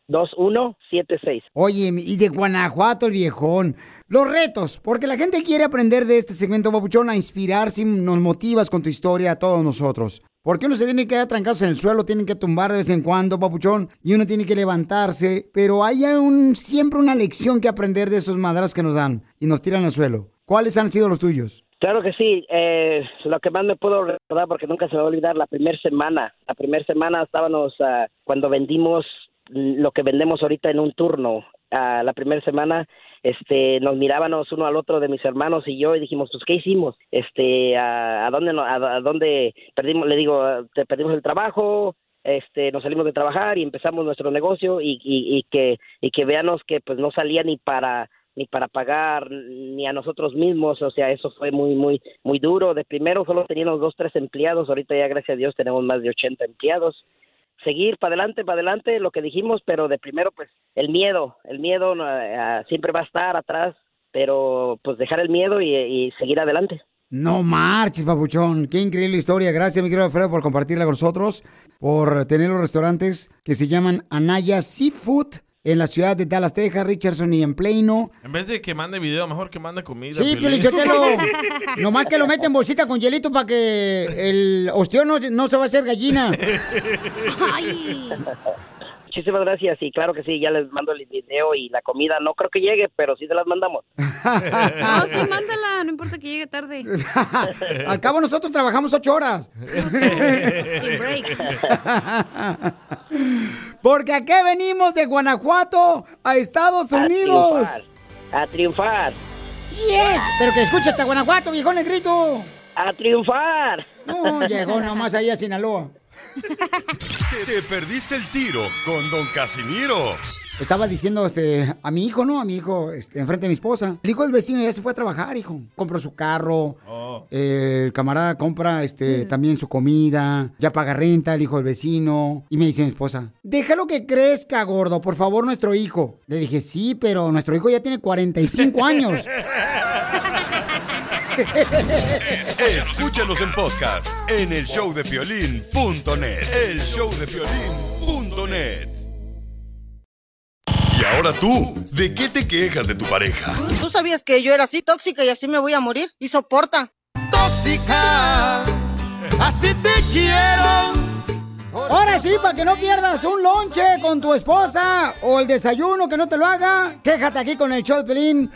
Speaker 23: 606-2176.
Speaker 2: Oye, y de Guanajuato el viejón. Los retos, porque la gente quiere aprender de este segmento, Papuchón, a inspirarse nos motivas con tu historia a todos nosotros. Porque uno se tiene que quedar trancados en el suelo, tienen que tumbar de vez en cuando, Papuchón, y uno tiene que levantarse, pero hay un, siempre una lección que aprender de esos madras que nos dan y nos tiran al suelo. ¿Cuáles han sido los tuyos?
Speaker 23: Claro que sí. Eh, lo que más me puedo recordar, porque nunca se me va a olvidar, la primera semana. La primera semana estábamos ah, cuando vendimos lo que vendemos ahorita en un turno. Ah, la primera semana este, nos mirábamos uno al otro de mis hermanos y yo y dijimos, pues, ¿qué hicimos? Este, ¿a, a dónde, a, a dónde perdimos? Le digo, ah, te perdimos el trabajo, este, nos salimos de trabajar y empezamos nuestro negocio y, y, y que y que veamos que pues no salía ni para ni para pagar ni a nosotros mismos, o sea, eso fue muy muy muy duro. De primero solo teníamos dos tres empleados, ahorita ya gracias a Dios tenemos más de 80 empleados. Seguir para adelante, para adelante, lo que dijimos, pero de primero pues el miedo, el miedo eh, siempre va a estar atrás, pero pues dejar el miedo y, y seguir adelante.
Speaker 2: No marches, papuchón. Qué increíble historia. Gracias, mi querido Alfredo, por compartirla con nosotros, por tener los restaurantes que se llaman Anaya Seafood en la ciudad de Dallas, Texas, Richardson y en Plano.
Speaker 4: En vez de que mande video, mejor que mande comida.
Speaker 2: Sí,
Speaker 4: Piolín.
Speaker 2: Piolichotelo. Nomás que lo mete en bolsita con hielito para que el ostión no, no se va a hacer gallina.
Speaker 23: Muchísimas gracias y claro que sí, ya les mando el video y la comida no creo que llegue, pero sí se las mandamos.
Speaker 3: No, sí, mándala, no importa que llegue tarde.
Speaker 2: Al cabo nosotros trabajamos ocho horas.
Speaker 3: Sin break.
Speaker 2: Porque aquí venimos de Guanajuato a Estados
Speaker 23: A
Speaker 2: Unidos.
Speaker 23: triunfar, A triunfar.
Speaker 2: Yes, pero que escuche hasta Guanajuato, viejón negrito.
Speaker 23: A triunfar.
Speaker 2: No, llegó nomás ahí a Sinaloa.
Speaker 1: Te perdiste el tiro con Don Casimiro.
Speaker 2: Estaba diciendo este, a mi hijo, ¿no? A mi hijo, este, enfrente de mi esposa. El hijo del vecino ya se fue a trabajar, hijo. Compró su carro.
Speaker 4: Oh.
Speaker 2: eh, el camarada compra este, también su comida. Ya paga renta el hijo del vecino. Y me dice mi esposa, déjalo que crezca, gordo, por favor, nuestro hijo. Le dije, sí, pero nuestro hijo ya tiene 45 años.
Speaker 1: Escúchanos en podcast en el showdepiolín.net. El showdepiolín.net. Y ahora tú, ¿de qué te quejas de tu pareja?
Speaker 8: ¿Tú sabías que yo era así tóxica y así me voy a morir? Y soporta.
Speaker 16: Tóxica, así te quiero.
Speaker 2: Ahora sí, para que no pierdas un lonche con tu esposa o el desayuno que no te lo haga, quéjate aquí con el show de Pelín.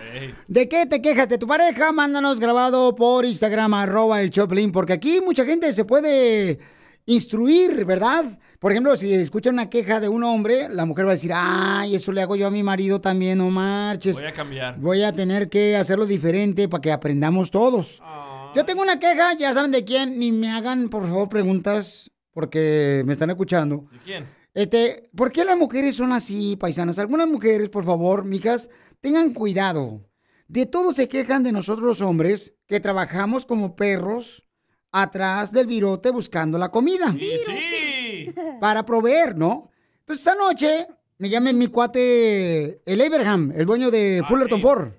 Speaker 2: ¿De qué te quejas de tu pareja? Mándanos grabado por Instagram, arroba el show de Pelín, porque aquí mucha gente se puede instruir, ¿verdad? Por ejemplo, si escuchan una queja de un hombre, la mujer va a decir, ay, eso le hago yo a mi marido también, no marches.
Speaker 4: Voy a cambiar.
Speaker 2: Voy a tener que hacerlo diferente para que aprendamos todos. Yo tengo una queja, ya saben de quién, ni me hagan, por favor, preguntas, porque me están escuchando.
Speaker 4: ¿De quién?
Speaker 2: Este, ¿por qué las mujeres son así, paisanas? Algunas mujeres, por favor, mijas, tengan cuidado. De todos se quejan de nosotros los hombres que trabajamos como perros atrás del virote buscando la comida.
Speaker 4: Sí.
Speaker 2: Para proveer, ¿no? Entonces, esa noche me llama mi cuate, el Abraham, el dueño de Fullerton Ford.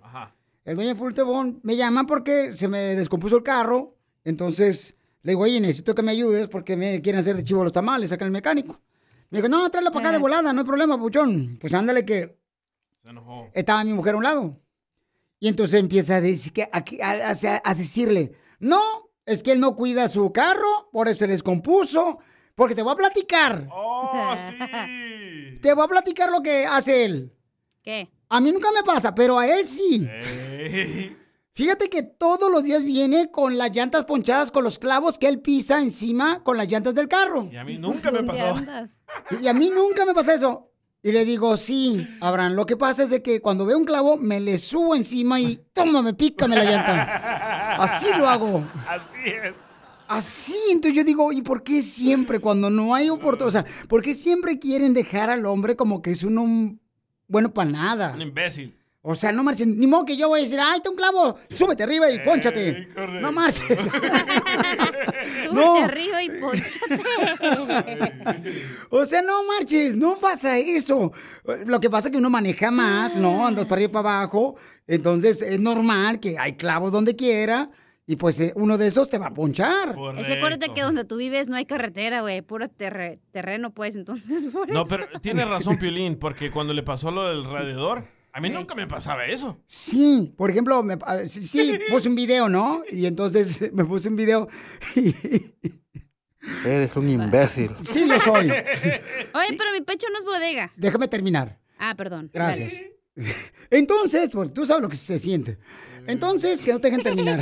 Speaker 2: El dueño de Fullerton Ford me llama porque se me descompuso el carro. Entonces, le digo, oye, necesito que me ayudes porque me quieren hacer de chivo los tamales, saca el mecánico. Me dijo, no, tráela para acá de volada, no hay problema, puchón. Pues ándale que
Speaker 4: Se enojó.
Speaker 2: estaba mi mujer a un lado. Y entonces empieza a, decir que, a, a- decirle, no, es que él no cuida su carro, por eso se les compuso, porque te voy a platicar.
Speaker 4: Oh,
Speaker 2: Te voy a platicar lo que hace él.
Speaker 3: ¿Qué?
Speaker 2: A mí nunca me pasa, pero a él sí. Fíjate que todos los días viene con las llantas ponchadas con los clavos que él pisa encima con las llantas del carro.
Speaker 4: Y a mí nunca me pasó.
Speaker 2: Y a mí nunca me pasa eso. Y le digo, sí, Abraham, lo que pasa es de que cuando veo un clavo, me le subo encima y tómame, pícame la llanta. Así lo hago.
Speaker 4: Así es.
Speaker 2: Así, entonces yo digo, ¿y por qué siempre cuando no hay oportunidad? O sea, ¿por qué siempre quieren dejar al hombre como que es uno un bueno para nada?
Speaker 4: Un imbécil.
Speaker 2: O sea, no marchen, ni modo que yo voy a decir, ¡ay, está un clavo! ¡Súbete arriba y pónchate!
Speaker 4: correcto.
Speaker 2: ¡No marches!
Speaker 3: Súbete arriba y ponchate.
Speaker 2: O sea, no marches, no pasa eso. Lo que pasa es que uno maneja más, ¿no? Andas para arriba y para abajo. Entonces es normal que hay clavos donde quiera. Y pues eh, uno de esos te va a ponchar.
Speaker 3: Es que acuérdate que donde tú vives no hay carretera, güey, puro terre- terreno, pues, entonces por
Speaker 4: No,
Speaker 3: eso.
Speaker 4: pero tiene razón Piolín, porque cuando le pasó lo del radiador, a mí nunca me pasaba eso.
Speaker 2: Sí, por ejemplo, me- ah, sí, sí, puse un video, ¿no? Y entonces me puse un video.
Speaker 20: Eres un imbécil.
Speaker 2: Sí, lo soy.
Speaker 3: Oye, pero mi pecho no es bodega.
Speaker 2: Déjame terminar.
Speaker 3: Ah, perdón.
Speaker 2: Gracias.
Speaker 3: Dale.
Speaker 2: Entonces, pues, tú sabes lo que se siente. Entonces, que no te dejen terminar.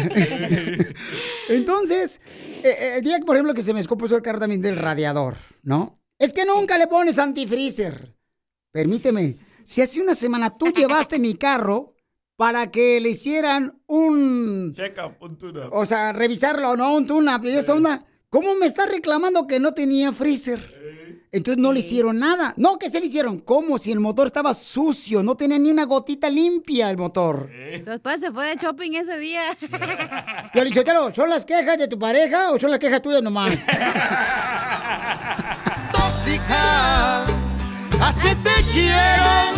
Speaker 2: Entonces, eh, eh, el día, por ejemplo, que se me escopó el carro también del radiador, ¿no? Es que nunca le pones antifreezer. Permíteme, si hace una semana tú llevaste mi carro para que le hicieran un...
Speaker 4: Checa, puntura.
Speaker 2: O sea, revisarlo, ¿no? Un tuna, y esa onda. ¿Cómo me está reclamando que no tenía freezer? Entonces no le hicieron nada. No, que se le hicieron. ¿Cómo? Si el motor estaba sucio, no tenía ni una gotita limpia el motor.
Speaker 3: Esposa se fue de shopping ese día.
Speaker 2: Yo le dije, ¿son las quejas de tu pareja o son las quejas tuyas nomás?
Speaker 16: Tóxica, así te quiero.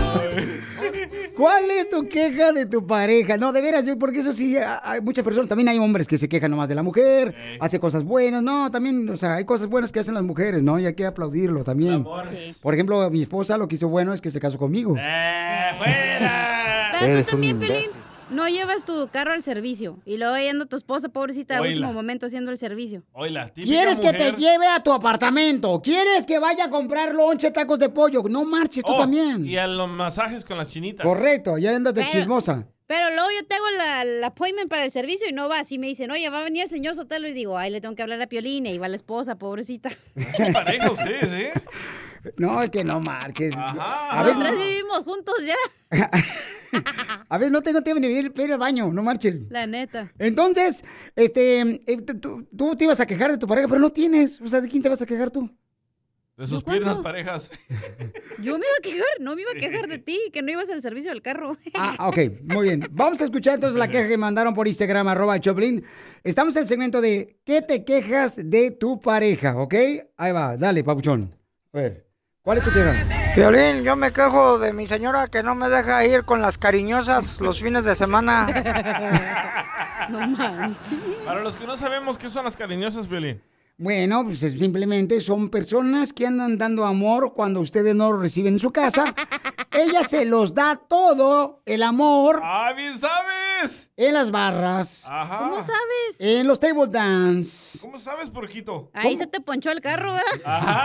Speaker 2: ¿Cuál es tu queja de tu pareja? No, de veras, porque eso sí, hay muchas personas, también hay hombres que se quejan nomás de la mujer, hace cosas buenas, no, también, o sea, hay cosas buenas que hacen las mujeres, ¿no? Y hay que aplaudirlo también. Por ejemplo, mi esposa lo que hizo bueno es que se casó conmigo.
Speaker 3: Pero
Speaker 2: Eres
Speaker 3: tú
Speaker 2: un
Speaker 3: también. Pelín, no llevas tu carro al servicio. Y luego anda tu esposa, pobrecita, a último momento haciendo el servicio.
Speaker 4: Hoy la típica
Speaker 2: ¿Quieres que te lleve a tu apartamento? ¿Quieres que vaya a comprar lonche, tacos de pollo? No marches tú
Speaker 4: Oh,
Speaker 2: también.
Speaker 4: Y a los masajes con las chinitas.
Speaker 2: Correcto, ya andas de
Speaker 3: Pero-
Speaker 2: chismosa.
Speaker 3: Pero luego yo te hago la, la appointment para el servicio y no vas. Y me dicen, oye, va a venir el señor Sotelo. Y digo, ay, le tengo que hablar a Piolín. Y va la esposa, pobrecita.
Speaker 4: pareja ustedes, ¿eh?
Speaker 2: No, es que no marches. A
Speaker 3: Los
Speaker 2: veces,
Speaker 3: tres vivimos juntos ya.
Speaker 2: A ver, no tengo tiempo ni de ir al baño, no marchen.
Speaker 3: La neta.
Speaker 2: Entonces, este, eh, tú- tú te ibas a quejar de tu pareja, pero no tienes. O sea, ¿de quién te vas a quejar tú?
Speaker 4: De sus piernas parejas.
Speaker 3: Yo me iba a quejar, no me iba a quejar de ti, que no ibas al servicio del carro.
Speaker 2: Ah, ok, muy bien. Vamos a escuchar entonces la queja que mandaron por Instagram, arroba Choplin. Estamos en el segmento de ¿qué te quejas de tu pareja? ¿Ok? Ahí va, dale, papuchón. A ver, ¿cuál es tu queja?
Speaker 24: Violín, yo me quejo de mi señora que no me deja ir con las cariñosas los fines de semana.
Speaker 3: No manches.
Speaker 4: Para los que no sabemos qué son las cariñosas, Violín.
Speaker 2: Bueno, pues es- simplemente son personas que andan dando amor cuando ustedes no lo reciben en su casa. Ella se los da todo, el amor.
Speaker 4: ¡Ah, bien sabes!
Speaker 2: En las barras.
Speaker 4: Ajá.
Speaker 3: ¿Cómo sabes?
Speaker 2: En los table dance.
Speaker 4: ¿Cómo sabes, porquito?
Speaker 3: Ahí se te ponchó el carro, ¿verdad?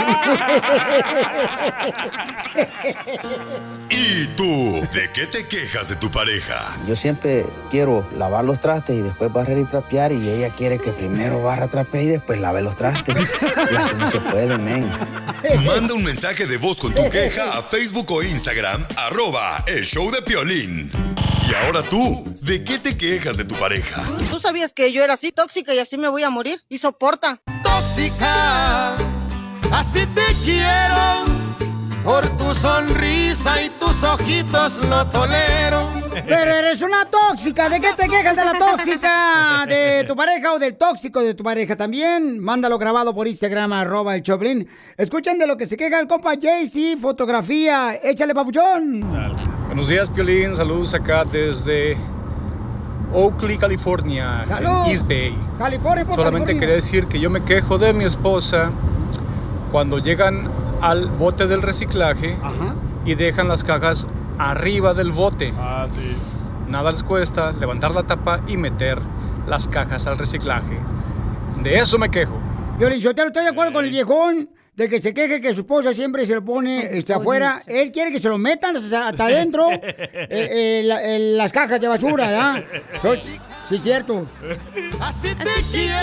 Speaker 1: ¿Y tú? ¿De qué te quejas de tu pareja?
Speaker 25: Yo siempre quiero lavar los trastes y después barrer y trapear y ella quiere que primero barra, trapee y después lave los trastes. Y así no se puede, men.
Speaker 1: Manda un mensaje de voz con tu queja a Facebook o Instagram, arroba el show de Piolín. Y ahora tú, ¿de qué te quejas de tu pareja?
Speaker 8: ¿Tú sabías que yo era así tóxica y así me voy a morir? Y soporta.
Speaker 16: Tóxica, así te quiero. Por tu sonrisa y tus ojitos lo tolero.
Speaker 2: Pero eres una tóxica. ¿De qué te quejas de la tóxica? ¿De tu pareja o del tóxico de tu pareja también? Mándalo grabado por Instagram, arroba el Choplin. Escuchen de lo que se queja el compa Jaycee, fotografía. Échale, papuchón.
Speaker 26: Buenos días, Piolín. Saludos acá desde Oakley, California, en
Speaker 2: Saludos.
Speaker 26: East Bay.
Speaker 2: California, por
Speaker 26: Solamente
Speaker 2: California.
Speaker 26: quería decir que yo me quejo de mi esposa cuando llegan al bote del reciclaje y dejan las cajas arriba del bote.
Speaker 4: Ah, sí.
Speaker 26: Nada les cuesta levantar la tapa y meter las cajas al reciclaje. De eso me quejo.
Speaker 2: Violín Sotelo, estoy de acuerdo con el viejón de que se queje que su esposa siempre se lo pone este, afuera. Él quiere que se lo metan hasta, hasta adentro eh, eh, la- eh, las cajas de basura, ¿ya? Entonces, sí, es cierto.
Speaker 16: Así te quiero.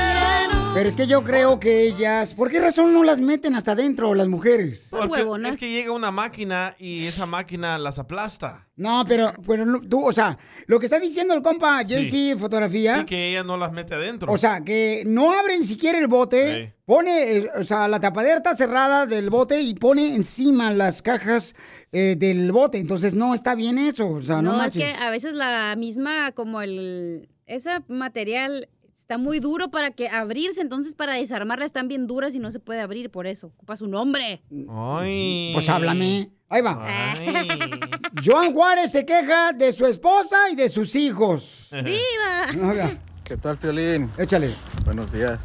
Speaker 2: Pero es que yo creo que ellas... ¿Por qué razón no las meten hasta adentro las mujeres?
Speaker 4: Porque es que llega una máquina y esa máquina las aplasta.
Speaker 2: No, pero, pero no, tú, o sea, lo que está diciendo el compa JC
Speaker 4: Sí.
Speaker 2: Fotografía...
Speaker 4: Sí, que ella no las mete adentro.
Speaker 2: O sea, que no abre ni siquiera el bote,
Speaker 4: Sí.
Speaker 2: pone, eh, o sea, la tapadera está cerrada del bote y pone encima las cajas eh, del bote. Entonces no está bien eso. O sea, no,
Speaker 3: No, es
Speaker 2: manches.
Speaker 3: que a veces la misma, como el, ese material está muy duro para que abrirse, entonces para desarmarla están bien duras y no se puede abrir por eso. Ocupas un hombre.
Speaker 4: Ay.
Speaker 2: Pues háblame. Ahí va. Joan Juárez se queja de su esposa y de sus hijos.
Speaker 3: ¡Viva!
Speaker 26: ¿Qué tal, Piolín?
Speaker 2: Échale.
Speaker 26: Buenos días.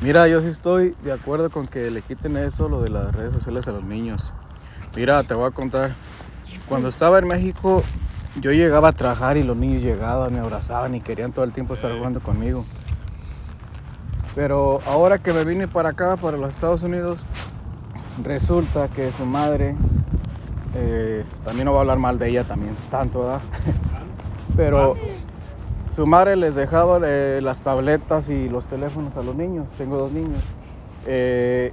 Speaker 26: Mira, yo sí estoy de acuerdo con que le quiten eso, lo de las redes sociales a los niños. Mira, te voy a contar. Cuando estaba en México, yo llegaba a trabajar y los niños llegaban, me abrazaban y querían todo el tiempo estar jugando conmigo. Pero ahora que me vine para acá, para los Estados Unidos, resulta que su madre, eh, también no voy a hablar mal de ella también, tanto, ¿verdad? Pero su madre les dejaba eh, las tabletas y los teléfonos a los niños. Tengo dos niños. Eh,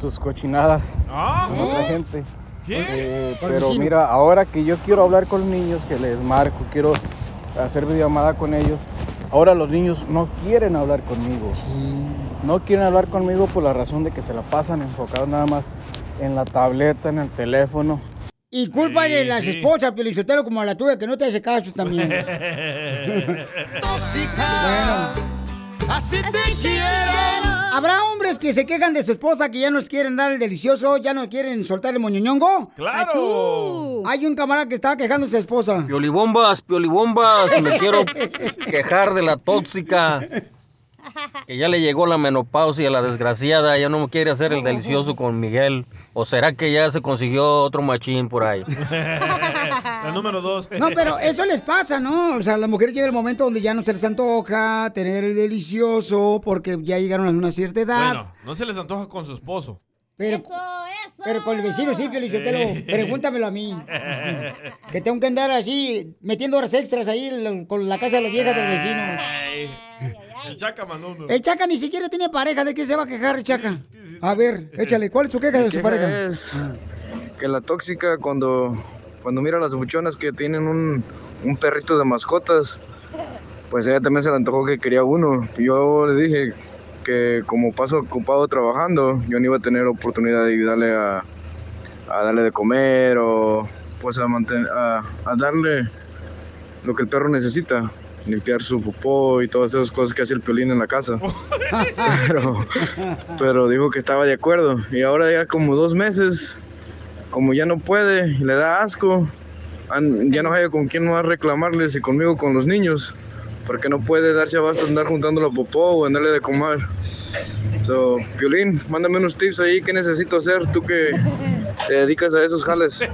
Speaker 26: sus cochinadas
Speaker 4: Ah.
Speaker 26: con otra gente.
Speaker 4: ¿Qué?
Speaker 26: Eh, pero mira, ahora que yo quiero hablar con niños, que les marco, quiero hacer videollamada con ellos, ahora los niños no quieren hablar conmigo. No quieren hablar conmigo por la razón de que se la pasan enfocados nada más en la tableta, en el teléfono.
Speaker 2: Y culpa de las
Speaker 4: sí.
Speaker 2: esposas, Piolichotelo, como la tuya, que no te hace caso también.
Speaker 16: Tóxica. Así te quiero.
Speaker 2: ¿Habrá hombres que se quejan de su esposa que ya nos quieren dar el delicioso, ya no quieren soltar el moñoñongo?
Speaker 4: ¡Claro!
Speaker 2: Hay un camarada que estaba quejando de su esposa.
Speaker 27: Piolibombas, piolibombas, me quiero quejar de la tóxica. Que ya le llegó la menopausia a la desgraciada, ya no quiere hacer el delicioso con Miguel. ¿O será que ya se consiguió otro machín por ahí?
Speaker 4: La número dos.
Speaker 2: No, pero eso les pasa, ¿no? O sea, a las mujeres llega el momento donde ya no se les antoja tener el delicioso porque ya llegaron a una cierta edad.
Speaker 4: Bueno, no se les antoja con su esposo.
Speaker 2: Pero, pero con el vecino sí, Piolichotelo.
Speaker 4: Sí.
Speaker 2: Pregúntamelo a mí. Que tengo que andar así, metiendo horas extras ahí con la casa de las viejas del vecino.
Speaker 4: Ay, El chaca mandó uno.
Speaker 2: El Chaca ni siquiera tiene pareja. ¿De qué se va a quejar el Chaca? A ver, échale. ¿Cuál es su queja de su pareja?
Speaker 28: es que la tóxica cuando, cuando mira a las buchonas que tienen un, un perrito de mascotas, pues ella también se le antojó que quería uno. Yo le dije que como paso ocupado trabajando, yo no iba a tener oportunidad de ayudarle a, a darle de comer o pues a, manten- a, a darle lo que el perro necesita. Limpiar su popó y todas esas cosas que hace el piolín en la casa. Pero, pero dijo que estaba de acuerdo. Y ahora ya como dos meses, como ya no puede, le da asco, ya no hay con quién más reclamarles y conmigo con los niños, porque no puede darse abasto andar juntando la popó o andarle de comer. So, Piolín, mándame unos tips ahí, ¿qué necesito hacer? Tú que te dedicas a esos jales.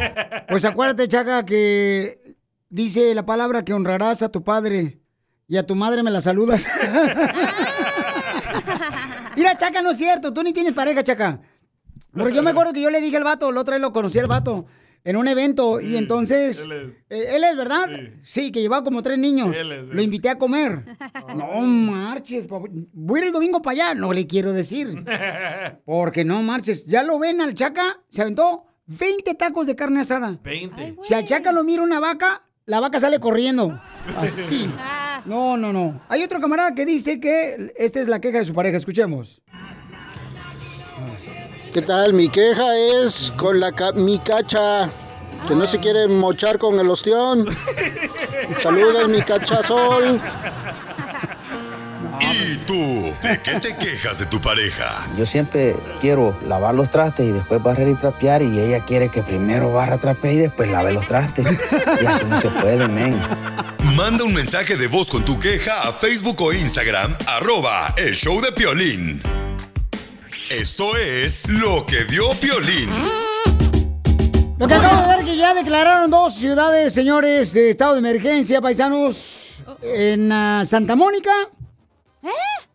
Speaker 2: Pues acuérdate, Chaca, que dice la palabra que honrarás a tu padre y a tu madre me la saludas. Mira, Chaca, no es cierto. Tú ni tienes pareja, Chaca. Porque yo me acuerdo que yo le dije al vato, el otro día lo conocí al vato en un evento y entonces... eh, Él es, ¿verdad? Sí. que llevaba como tres niños.
Speaker 4: Él es,
Speaker 2: Lo invité a comer. No marches, papá. voy a ir el domingo para allá. No le quiero decir. Porque no marches. Ya lo ven al Chaca, se aventó 20 tacos de carne asada.
Speaker 4: 20.
Speaker 2: Si al Chaca lo mira una vaca, la vaca sale corriendo. Así. No, no, no. Hay otro camarada que dice que esta es la queja de su pareja. Escuchemos.
Speaker 29: ¿Qué tal? Mi queja es con la ca- mi cacha, que no se quiere mochar con el ostión. Saludos, mi cachazol.
Speaker 1: ¿Y tú? ¿De qué te quejas de tu pareja?
Speaker 25: Yo siempre quiero lavar los trastes y después barrer y trapear y ella quiere que primero barra, trapee y después lave los trastes. Y así no se puede, men.
Speaker 1: Manda un mensaje de voz con tu queja a Facebook o Instagram, arroba el show de Piolín. Esto es lo que vio Piolín.
Speaker 2: Lo que acabo de ver que ya declararon dos ciudades, señores, de estado de emergencia, paisanos, en ah, Santa Mónica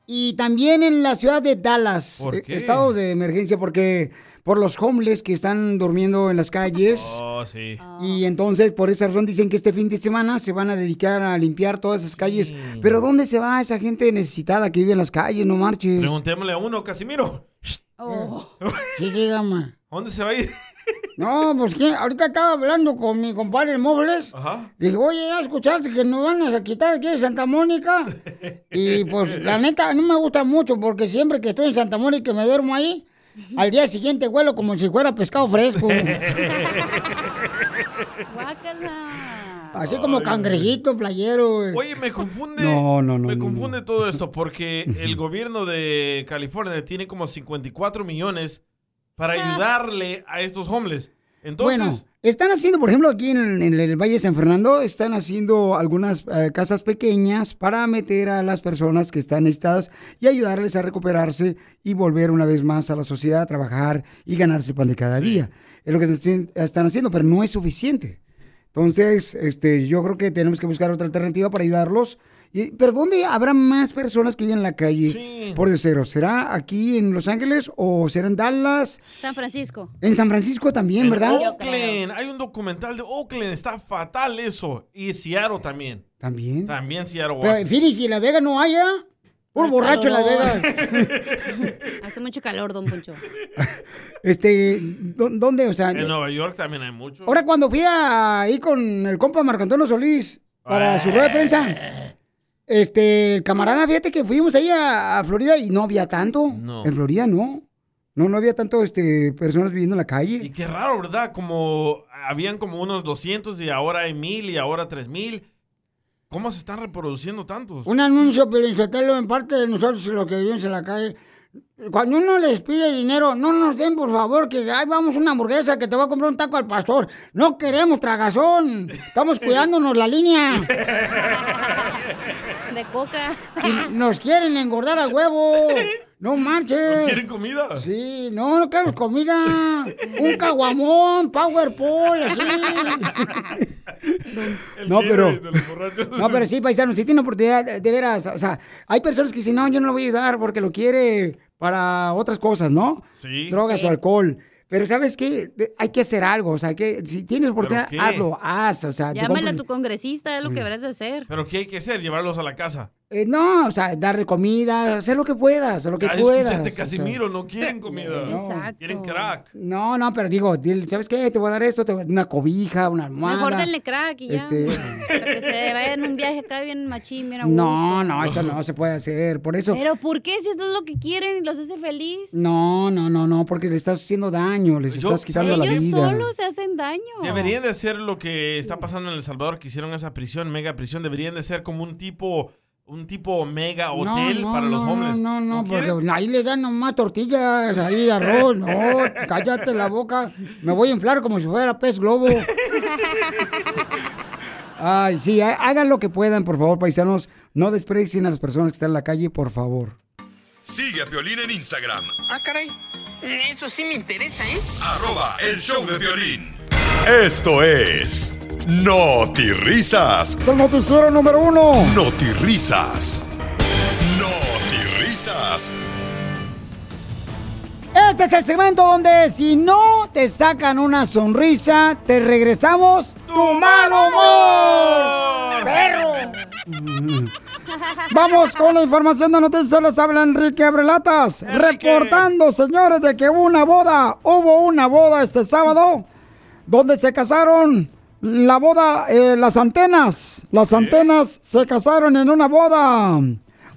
Speaker 2: y también en la ciudad de Dallas.
Speaker 4: ¿Por
Speaker 2: eh,
Speaker 4: qué?
Speaker 2: Estados de emergencia porque por los homeless que están durmiendo en las calles.
Speaker 4: Oh, sí.
Speaker 2: Y entonces, por esa razón, dicen que este fin de semana se van a dedicar a limpiar todas esas calles. Pero ¿dónde se va esa gente necesitada que vive en las calles? No marches.
Speaker 4: Preguntémosle a uno, Casimiro.
Speaker 2: Sí, dígame.
Speaker 4: ¿Dónde se va a ir?
Speaker 2: No, pues que ahorita estaba hablando con mi compadre el Mobles.
Speaker 4: Ajá.
Speaker 2: Dije, oye, ¿ya escuchaste que nos van a quitar aquí de Santa Mónica? Y pues la neta no me gusta mucho porque siempre que estoy en Santa Mónica y me duermo ahí, al día siguiente huelo como si fuera pescado fresco. Así como cangrejito, playero. güey.
Speaker 4: Oye, me confunde.
Speaker 2: No, no, no,
Speaker 4: Me
Speaker 2: no,
Speaker 4: confunde todo esto porque el gobierno de California tiene como 54 millones para ayudarle a estos homeless. Entonces,
Speaker 2: Bueno, están haciendo, por ejemplo, aquí en, en el Valle de San Fernando, están haciendo algunas eh, casas pequeñas para meter a las personas que están necesitadas y ayudarles a recuperarse y volver una vez más a la sociedad a trabajar y ganarse el pan de cada día. Es lo que se- están haciendo, pero no es suficiente. Entonces, este, yo creo que tenemos que buscar otra alternativa para ayudarlos. Y, ¿Pero dónde habrá más personas que viven en la calle? Por Dios, cero. ¿será aquí en Los Ángeles o será en Dallas?
Speaker 3: San Francisco.
Speaker 2: En San Francisco también,
Speaker 4: en
Speaker 2: ¿verdad?
Speaker 4: Oakland, hay un documental de Oakland, está fatal eso. Y Seattle también.
Speaker 2: También.
Speaker 4: También Seattle.
Speaker 2: Pero, Phoenix y en Las Vegas no haya. Puro borracho en Las Vegas.
Speaker 3: Hace mucho calor, don Poncho.
Speaker 2: Este, ¿dó- ¿dónde? O sea,
Speaker 4: En Nueva York también hay mucho.
Speaker 2: ahora cuando fui a- ahí con el compa Marco Antonio Solís para su rueda de prensa, este, el camarada, fíjate que fuimos ahí a, a Florida y no había tanto.
Speaker 4: No.
Speaker 2: En Florida no. No, no había tanto, este, personas viviendo en la calle.
Speaker 4: Y qué raro, ¿verdad? Como habían como unos 200 y ahora hay 1000 y ahora 3000. ¿Cómo se están reproduciendo tantos?
Speaker 2: Un anuncio, Sotelo, en parte de nosotros, los que vivimos en la calle. Cuando uno les pide dinero, no nos den, por favor, que ahí vamos una hamburguesa que te va a comprar un taco al pastor. No queremos tragazón. Estamos cuidándonos la línea.
Speaker 3: De coca.
Speaker 2: Y nos quieren engordar a huevo. No manches.
Speaker 4: ¿Quieren comida?
Speaker 2: Sí, no, no queremos comida. Un caguamón, Powerpool, así. No, pero. No, pero sí, paisano, si tiene oportunidad, de, veras. O sea, hay personas que dicen, no, yo no lo voy a ayudar porque lo quiere para otras cosas, ¿no?
Speaker 4: Sí.
Speaker 2: Drogas
Speaker 4: Sí.
Speaker 2: o alcohol. Pero ¿sabes qué? De- Hay que hacer algo. O sea, que si tienes oportunidad, hazlo, haz. O sea, te
Speaker 3: Llámale a tu congresista, es lo
Speaker 2: Mm.
Speaker 3: que deberás de hacer.
Speaker 4: ¿Pero qué hay que hacer? ¿Llevarlos a la casa?
Speaker 2: Eh, no, o sea, darle comida, hacer lo que puedas, lo que puedas.
Speaker 4: escuchaste,
Speaker 2: o sea.
Speaker 4: Casimiro, no quieren comida. Quieren crack.
Speaker 2: No, no, pero digo, dile, ¿sabes qué? Te voy a dar esto, te voy a dar una cobija, una almohada.
Speaker 3: Mejor denle crack y ya.
Speaker 2: Este-
Speaker 3: Para que se vaya en un viaje acá bien machín, bien.
Speaker 2: No, no, esto no se puede hacer. Por eso.
Speaker 3: Pero ¿por qué si esto es lo que quieren y los hace feliz?
Speaker 2: No, no, no, no, porque le estás haciendo daño, les
Speaker 4: Yo-
Speaker 2: estás quitando la
Speaker 3: Ellos
Speaker 2: vida.
Speaker 3: solos se hacen daño.
Speaker 4: Deberían de hacer lo que está pasando en El Salvador, que hicieron esa prisión, mega prisión. Deberían de ser como un tipo, un tipo mega hotel
Speaker 2: no,
Speaker 4: para los hombres.
Speaker 2: No, no, no, porque ahí le dan nomás tortillas, ahí arroz. No, cállate la boca. Me voy a inflar como si fuera pez globo. Ay, sí, hagan lo que puedan, por favor, paisanos. No desprecien a las personas que están en la calle, por favor.
Speaker 1: Sigue a Piolín en Instagram,
Speaker 8: Ah, caray. Eso sí me interesa, ¿eh?
Speaker 1: arroba el show de violín. Esto es Risas.
Speaker 2: Es el noticiero número uno.
Speaker 1: Risas. Risas.
Speaker 2: Este es el segmento donde si no te sacan una sonrisa, te regresamos tu mal humor. ¡Perro! Vamos con la información de noticias. Les habla Enrique Abrelatas. Reportando, señores, de que hubo una boda. Hubo una boda este sábado donde se casaron la boda, eh, las antenas. Las antenas se casaron en una boda.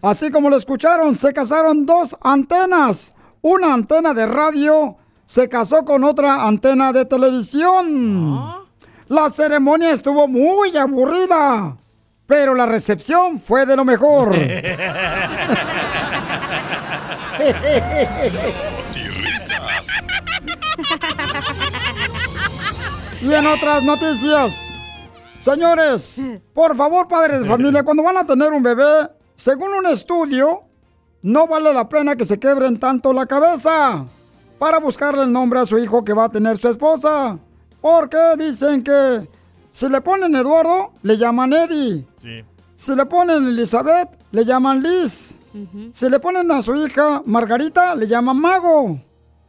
Speaker 2: Así como lo escucharon, se casaron dos antenas. Una antena de radio se casó con otra antena de televisión. La ceremonia estuvo muy aburrida, pero la recepción fue de lo mejor. Y en otras noticias, señores, por favor, padres de familia, cuando van a tener un bebé, según un estudio, no vale la pena que se quebren tanto la cabeza para buscarle el nombre a su hijo que va a tener su esposa. Porque dicen que si le ponen Eduardo, le llaman Eddie.
Speaker 4: Sí.
Speaker 2: Si le ponen Elizabeth, le llaman Liz. Si le ponen a su hija Margarita, le llaman Mago.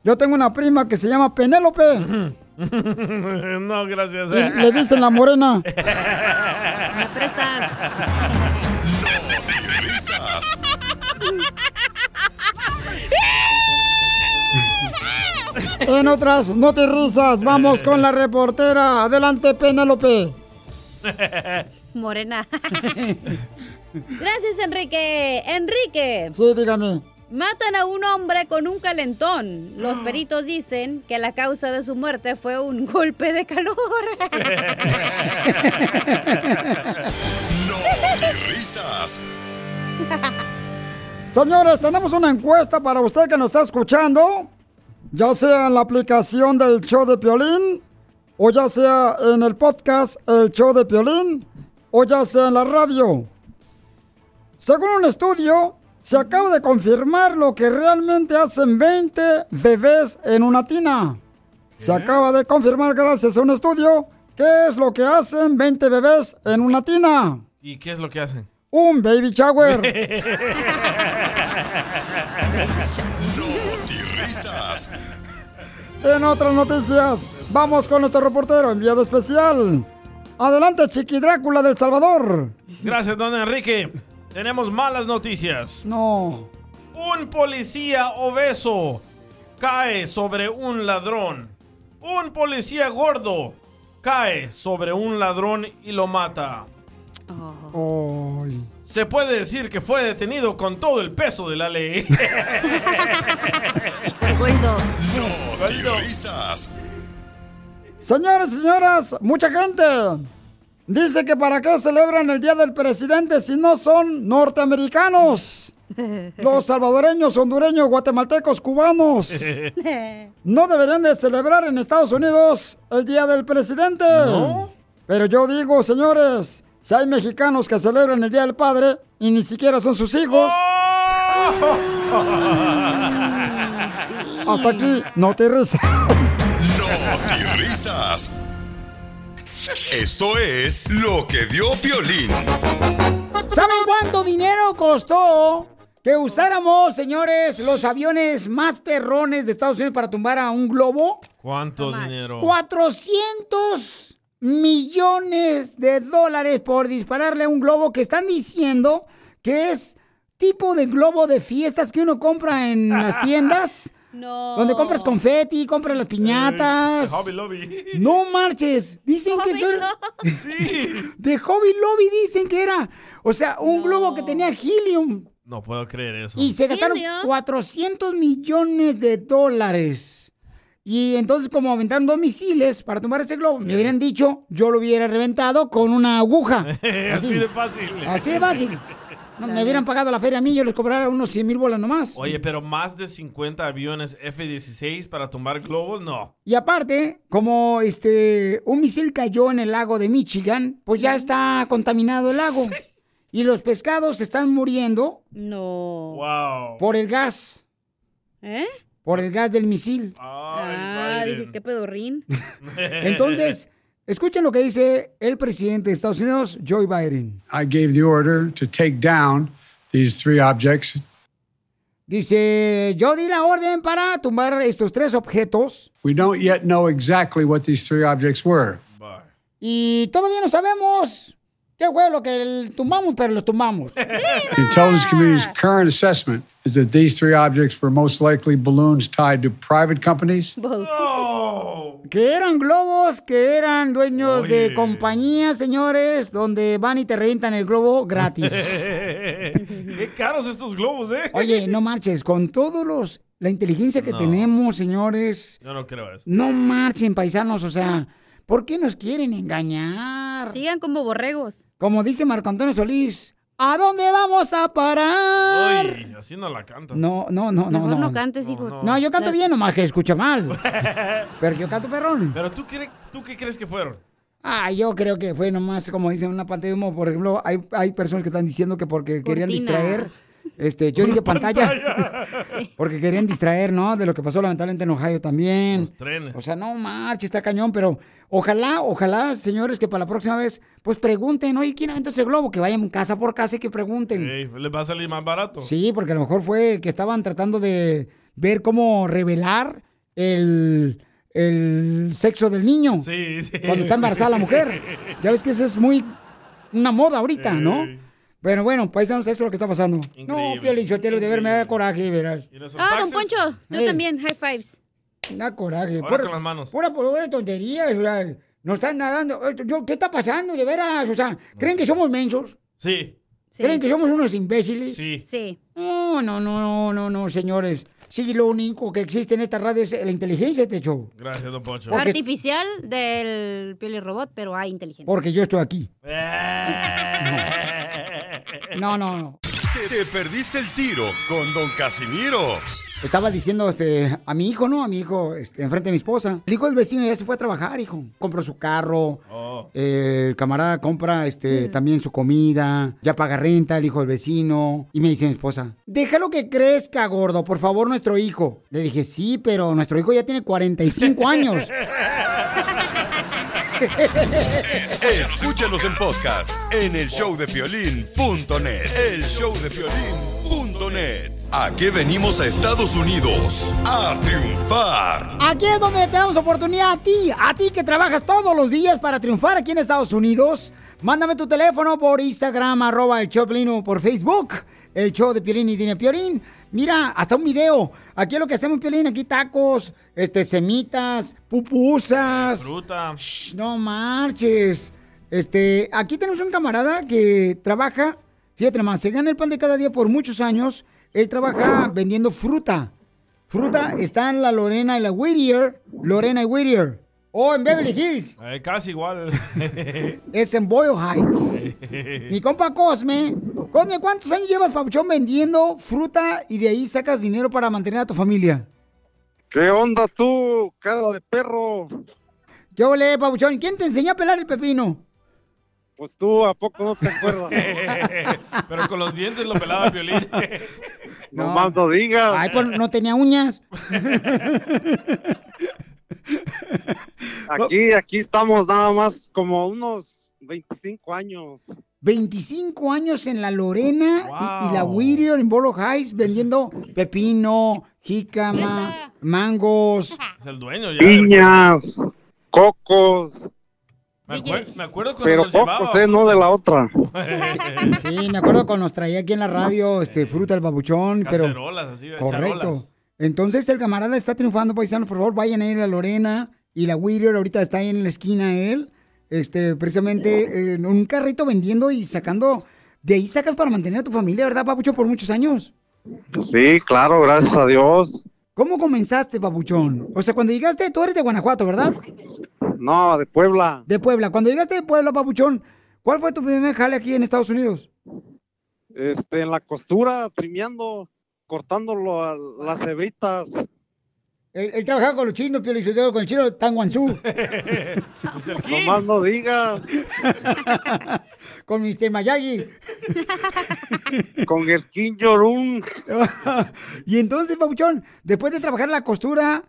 Speaker 2: Yo tengo una prima que se llama Penélope.
Speaker 4: no, gracias.
Speaker 2: Le dicen la morena.
Speaker 3: ¿Me prestas?
Speaker 2: En otras no te risas, vamos con la reportera. Adelante, Penélope.
Speaker 3: Morena. Gracias, Enrique. Enrique.
Speaker 2: Sí, dígame.
Speaker 3: Matan a un hombre con un calentón. Los peritos dicen que la causa de su muerte fue un golpe de calor.
Speaker 1: Risas.
Speaker 2: Señores, tenemos una encuesta para usted que nos está escuchando, ya sea en la aplicación del show de Piolín, o ya sea en el podcast El show de Piolín, o ya sea en la radio. Según un estudio, se acaba de confirmar lo que realmente hacen 20 bebés en una tina. Se acaba de confirmar gracias a un estudio qué es lo que hacen 20 bebés en una tina.
Speaker 4: ¿Y qué es lo que hacen?
Speaker 2: Un baby shower.
Speaker 1: Risas.
Speaker 2: En otras noticias, vamos con nuestro reportero enviado especial. Adelante, Chiqui Drácula del Salvador.
Speaker 4: Gracias, don Enrique. Tenemos malas noticias.
Speaker 2: No.
Speaker 4: Un policía obeso cae sobre un ladrón. Un policía gordo cae sobre un ladrón y lo mata. Se puede decir que fue detenido con todo el peso de la ley.
Speaker 3: Gordo.
Speaker 1: Risas.
Speaker 2: Señores y señoras, mucha gente dice que para qué celebran el Día del Presidente si no son norteamericanos. Los salvadoreños, hondureños, guatemaltecos, cubanos. No deberían de celebrar en Estados Unidos el Día del Presidente. Pero yo digo, señores, si hay mexicanos que celebran el Día del Padre y ni siquiera son sus hijos. Hasta aquí, no te risas.
Speaker 1: No te risas. Esto es lo que vio Piolín.
Speaker 2: ¿Saben cuánto dinero costó que usáramos, señores, los aviones más perrones de Estados Unidos para tumbar a un globo?
Speaker 4: ¿Cuánto dinero?
Speaker 2: 400 millones de dólares por dispararle a un globo que están diciendo que es tipo de globo de fiestas que uno compra en las tiendas.
Speaker 3: No.
Speaker 2: Donde compras confeti, compras las piñatas.
Speaker 4: De Hobby Lobby.
Speaker 2: No marches. Dicen que son. De Hobby Lobby dicen que era. O sea, un globo que tenía helium.
Speaker 4: No puedo creer eso.
Speaker 2: Y se gastaron 400 millones de dólares. Y entonces, como aventaron dos misiles para tomar ese globo, me hubieran dicho, yo lo hubiera reventado con una aguja.
Speaker 4: Así de fácil.
Speaker 2: Así de fácil. No, me hubieran pagado la feria a mí, yo les cobrara unos 100 mil bolas nomás.
Speaker 4: Oye, pero más de 50 aviones F-16 para tumbar globos, no.
Speaker 2: Y aparte, como este un misil cayó en el lago de Michigan, pues ya está contaminado el lago. Y los pescados están muriendo
Speaker 3: No.
Speaker 4: Wow.
Speaker 2: por el gas,
Speaker 3: ¿Eh?
Speaker 2: por el gas del misil.
Speaker 3: Ah, dije, qué pedorrín.
Speaker 2: Entonces, escuchen lo que dice el presidente de Estados Unidos, Joe Biden.
Speaker 30: I gave the order to take down these three objects.
Speaker 2: Dice, yo di la orden para tumbar estos tres objetos
Speaker 30: We don't yet know exactly what these three objects were.
Speaker 2: y todavía no sabemos qué fue lo que el- tumbamos, pero los tumbamos.
Speaker 30: The intelligence community's current assessment is that these three objects were most likely balloons tied to private companies.
Speaker 2: Que eran globos, que eran dueños de compañías, señores, donde van y te revientan el globo gratis.
Speaker 4: Qué caros estos globos, ¿eh?
Speaker 2: Oye, no marches, con todos los la inteligencia que
Speaker 4: No.
Speaker 2: tenemos, señores,
Speaker 4: Yo no creo eso.
Speaker 2: no marchen, paisanos, o sea, ¿por qué nos quieren engañar?
Speaker 3: Sigan como borregos.
Speaker 2: Como dice Marco Antonio Solís, ¿a dónde vamos a parar?
Speaker 4: Uy, así no la canta.
Speaker 2: No, no, no, no,
Speaker 3: Mejor no,
Speaker 2: no.
Speaker 3: cantes, hijo.
Speaker 2: No, yo canto bien, nomás que escucha mal. Pero yo canto perrón.
Speaker 4: Pero tú, cre- ¿tú qué crees que fueron?
Speaker 2: Ah, yo creo que fue nomás, como dicen, una pantalla de humo. Por ejemplo, hay, hay personas que están diciendo que porque querían distraer. Este, yo dije pantalla. Porque querían distraer, ¿no? De lo que pasó lamentablemente en Ohio también.
Speaker 4: trenes.
Speaker 2: O sea, no marche, está cañón, pero ojalá, ojalá, señores, que para la próxima vez, pues pregunten, oye, ¿quién aventó ese globo? Que vayan casa por casa y que pregunten.
Speaker 4: Ey, les va a salir más barato.
Speaker 2: Sí, porque a lo mejor fue que estaban tratando de ver cómo revelar el, el sexo del niño.
Speaker 4: Sí, sí.
Speaker 2: Cuando está embarazada la mujer. Ya ves que eso es muy una moda ahorita, ¿no? Bueno, bueno, paisanos, eso es lo que está pasando. No, Piolín Sotelo, de ver me da coraje, verás.
Speaker 3: Ah, don Poncho, yo también, high fives.
Speaker 2: Da coraje.
Speaker 4: Ahora con las manos.
Speaker 2: Pura, pura tontería, o sea, nos están nadando. Eh, yo, ¿Qué está pasando, de veras? O sea, ¿creen que somos mensos?
Speaker 4: Sí.
Speaker 2: ¿Creen que somos unos imbéciles?
Speaker 4: Sí.
Speaker 3: Sí.
Speaker 2: No, no, no, no, no, no, señores. Sí, lo único que existe en esta radio es la inteligencia de este show.
Speaker 4: Gracias, don Poncho.
Speaker 2: Porque-
Speaker 3: Artificial del piel robot, pero hay inteligencia.
Speaker 2: Porque yo estoy aquí. No, no, no.
Speaker 1: Te, te perdiste el tiro con Don Casimiro.
Speaker 2: Estaba diciendo este, a mi hijo, ¿no? A mi hijo, este, enfrente de mi esposa. El hijo del vecino ya se fue a trabajar, hijo. Compró su carro. eh, el camarada compra este, también su comida. Ya paga renta el hijo del vecino. Y me dice mi esposa, déjalo que crezca, gordo. Por favor, nuestro hijo. Le dije, sí, pero nuestro hijo ya tiene 45 años.
Speaker 1: Escúchanos en podcast en el showdepiolín.net. El showdepiolín.net. ¿A qué venimos a Estados Unidos? A triunfar.
Speaker 2: Aquí es donde te damos oportunidad a ti, a ti que trabajas todos los días para triunfar aquí en Estados Unidos. Mándame tu teléfono por Instagram, arroba el show de Piolín, o por Facebook, el show de Piolín y dime Piolín. Mira, hasta un video. Aquí es lo que hacemos Piolín, aquí tacos, este, semitas, pupusas.
Speaker 4: Fruta.
Speaker 2: Shh, no marches. Este, aquí tenemos un camarada que trabaja, fíjate nomás, se gana el pan de cada día por muchos años. Él trabaja vendiendo fruta. Fruta está en la Lorena y la Whittier. Lorena y Whittier. Oh, en Beverly Hills.
Speaker 4: Eh, casi igual.
Speaker 2: Es en Boyle Heights. Mi compa Cosme. Cosme, ¿cuántos años llevas, Pabuchón, vendiendo fruta y de ahí sacas dinero para mantener a tu familia?
Speaker 31: ¿Qué onda tú, cara de perro?
Speaker 2: ¿Qué ole, Pabuchón? ¿Quién te enseñó a pelar el pepino?
Speaker 31: Pues tú, ¿a poco no te acuerdas?
Speaker 4: Pero con los dientes lo pelaba el violín.
Speaker 31: No más no digas.
Speaker 2: Ay, pues no tenía uñas.
Speaker 31: Aquí, aquí estamos nada más como unos 25 años.
Speaker 2: 25 años en la Lorena y, y la Whittier en Bolo Heights vendiendo pepino, jícama, mangos.
Speaker 4: Es el dueño ya.
Speaker 31: Piñas, cocos,
Speaker 4: Me, acuer- me acuerdo cuando
Speaker 31: pero
Speaker 4: nos llevaba.
Speaker 31: cocos, eh, no de la otra.
Speaker 2: Sí, me acuerdo cuando nos traía aquí en la radio este fruta el babuchón, pero
Speaker 4: así,
Speaker 2: correcto.
Speaker 4: charolas.
Speaker 2: Entonces el camarada está triunfando, paisanos, por favor, vayan a ir a Lorena y la Whittier ahorita está ahí en la esquina él, este precisamente en un carrito vendiendo y sacando de ahí sacas para mantener a tu familia, ¿verdad, papucho, por muchos años?
Speaker 31: Sí, claro, gracias a Dios.
Speaker 2: ¿Cómo comenzaste, papuchón? O sea, cuando llegaste, tú eres de Guanajuato, ¿verdad?
Speaker 31: No, de Puebla.
Speaker 2: De Puebla. Cuando llegaste de Puebla, papuchón, ¿cuál fue tu primer jale aquí en Estados Unidos?
Speaker 31: Este, en la costura, trimeando, cortando lo- las cebritas.
Speaker 2: Él, él trabajaba con los chinos, Pio Lizotero, con el chino Tan Guanzú.
Speaker 31: No más no digas.
Speaker 2: con Mr. Mayagi.
Speaker 31: Con el Kim Jong-un.
Speaker 2: y entonces, Pabuchón, después de trabajar la costura,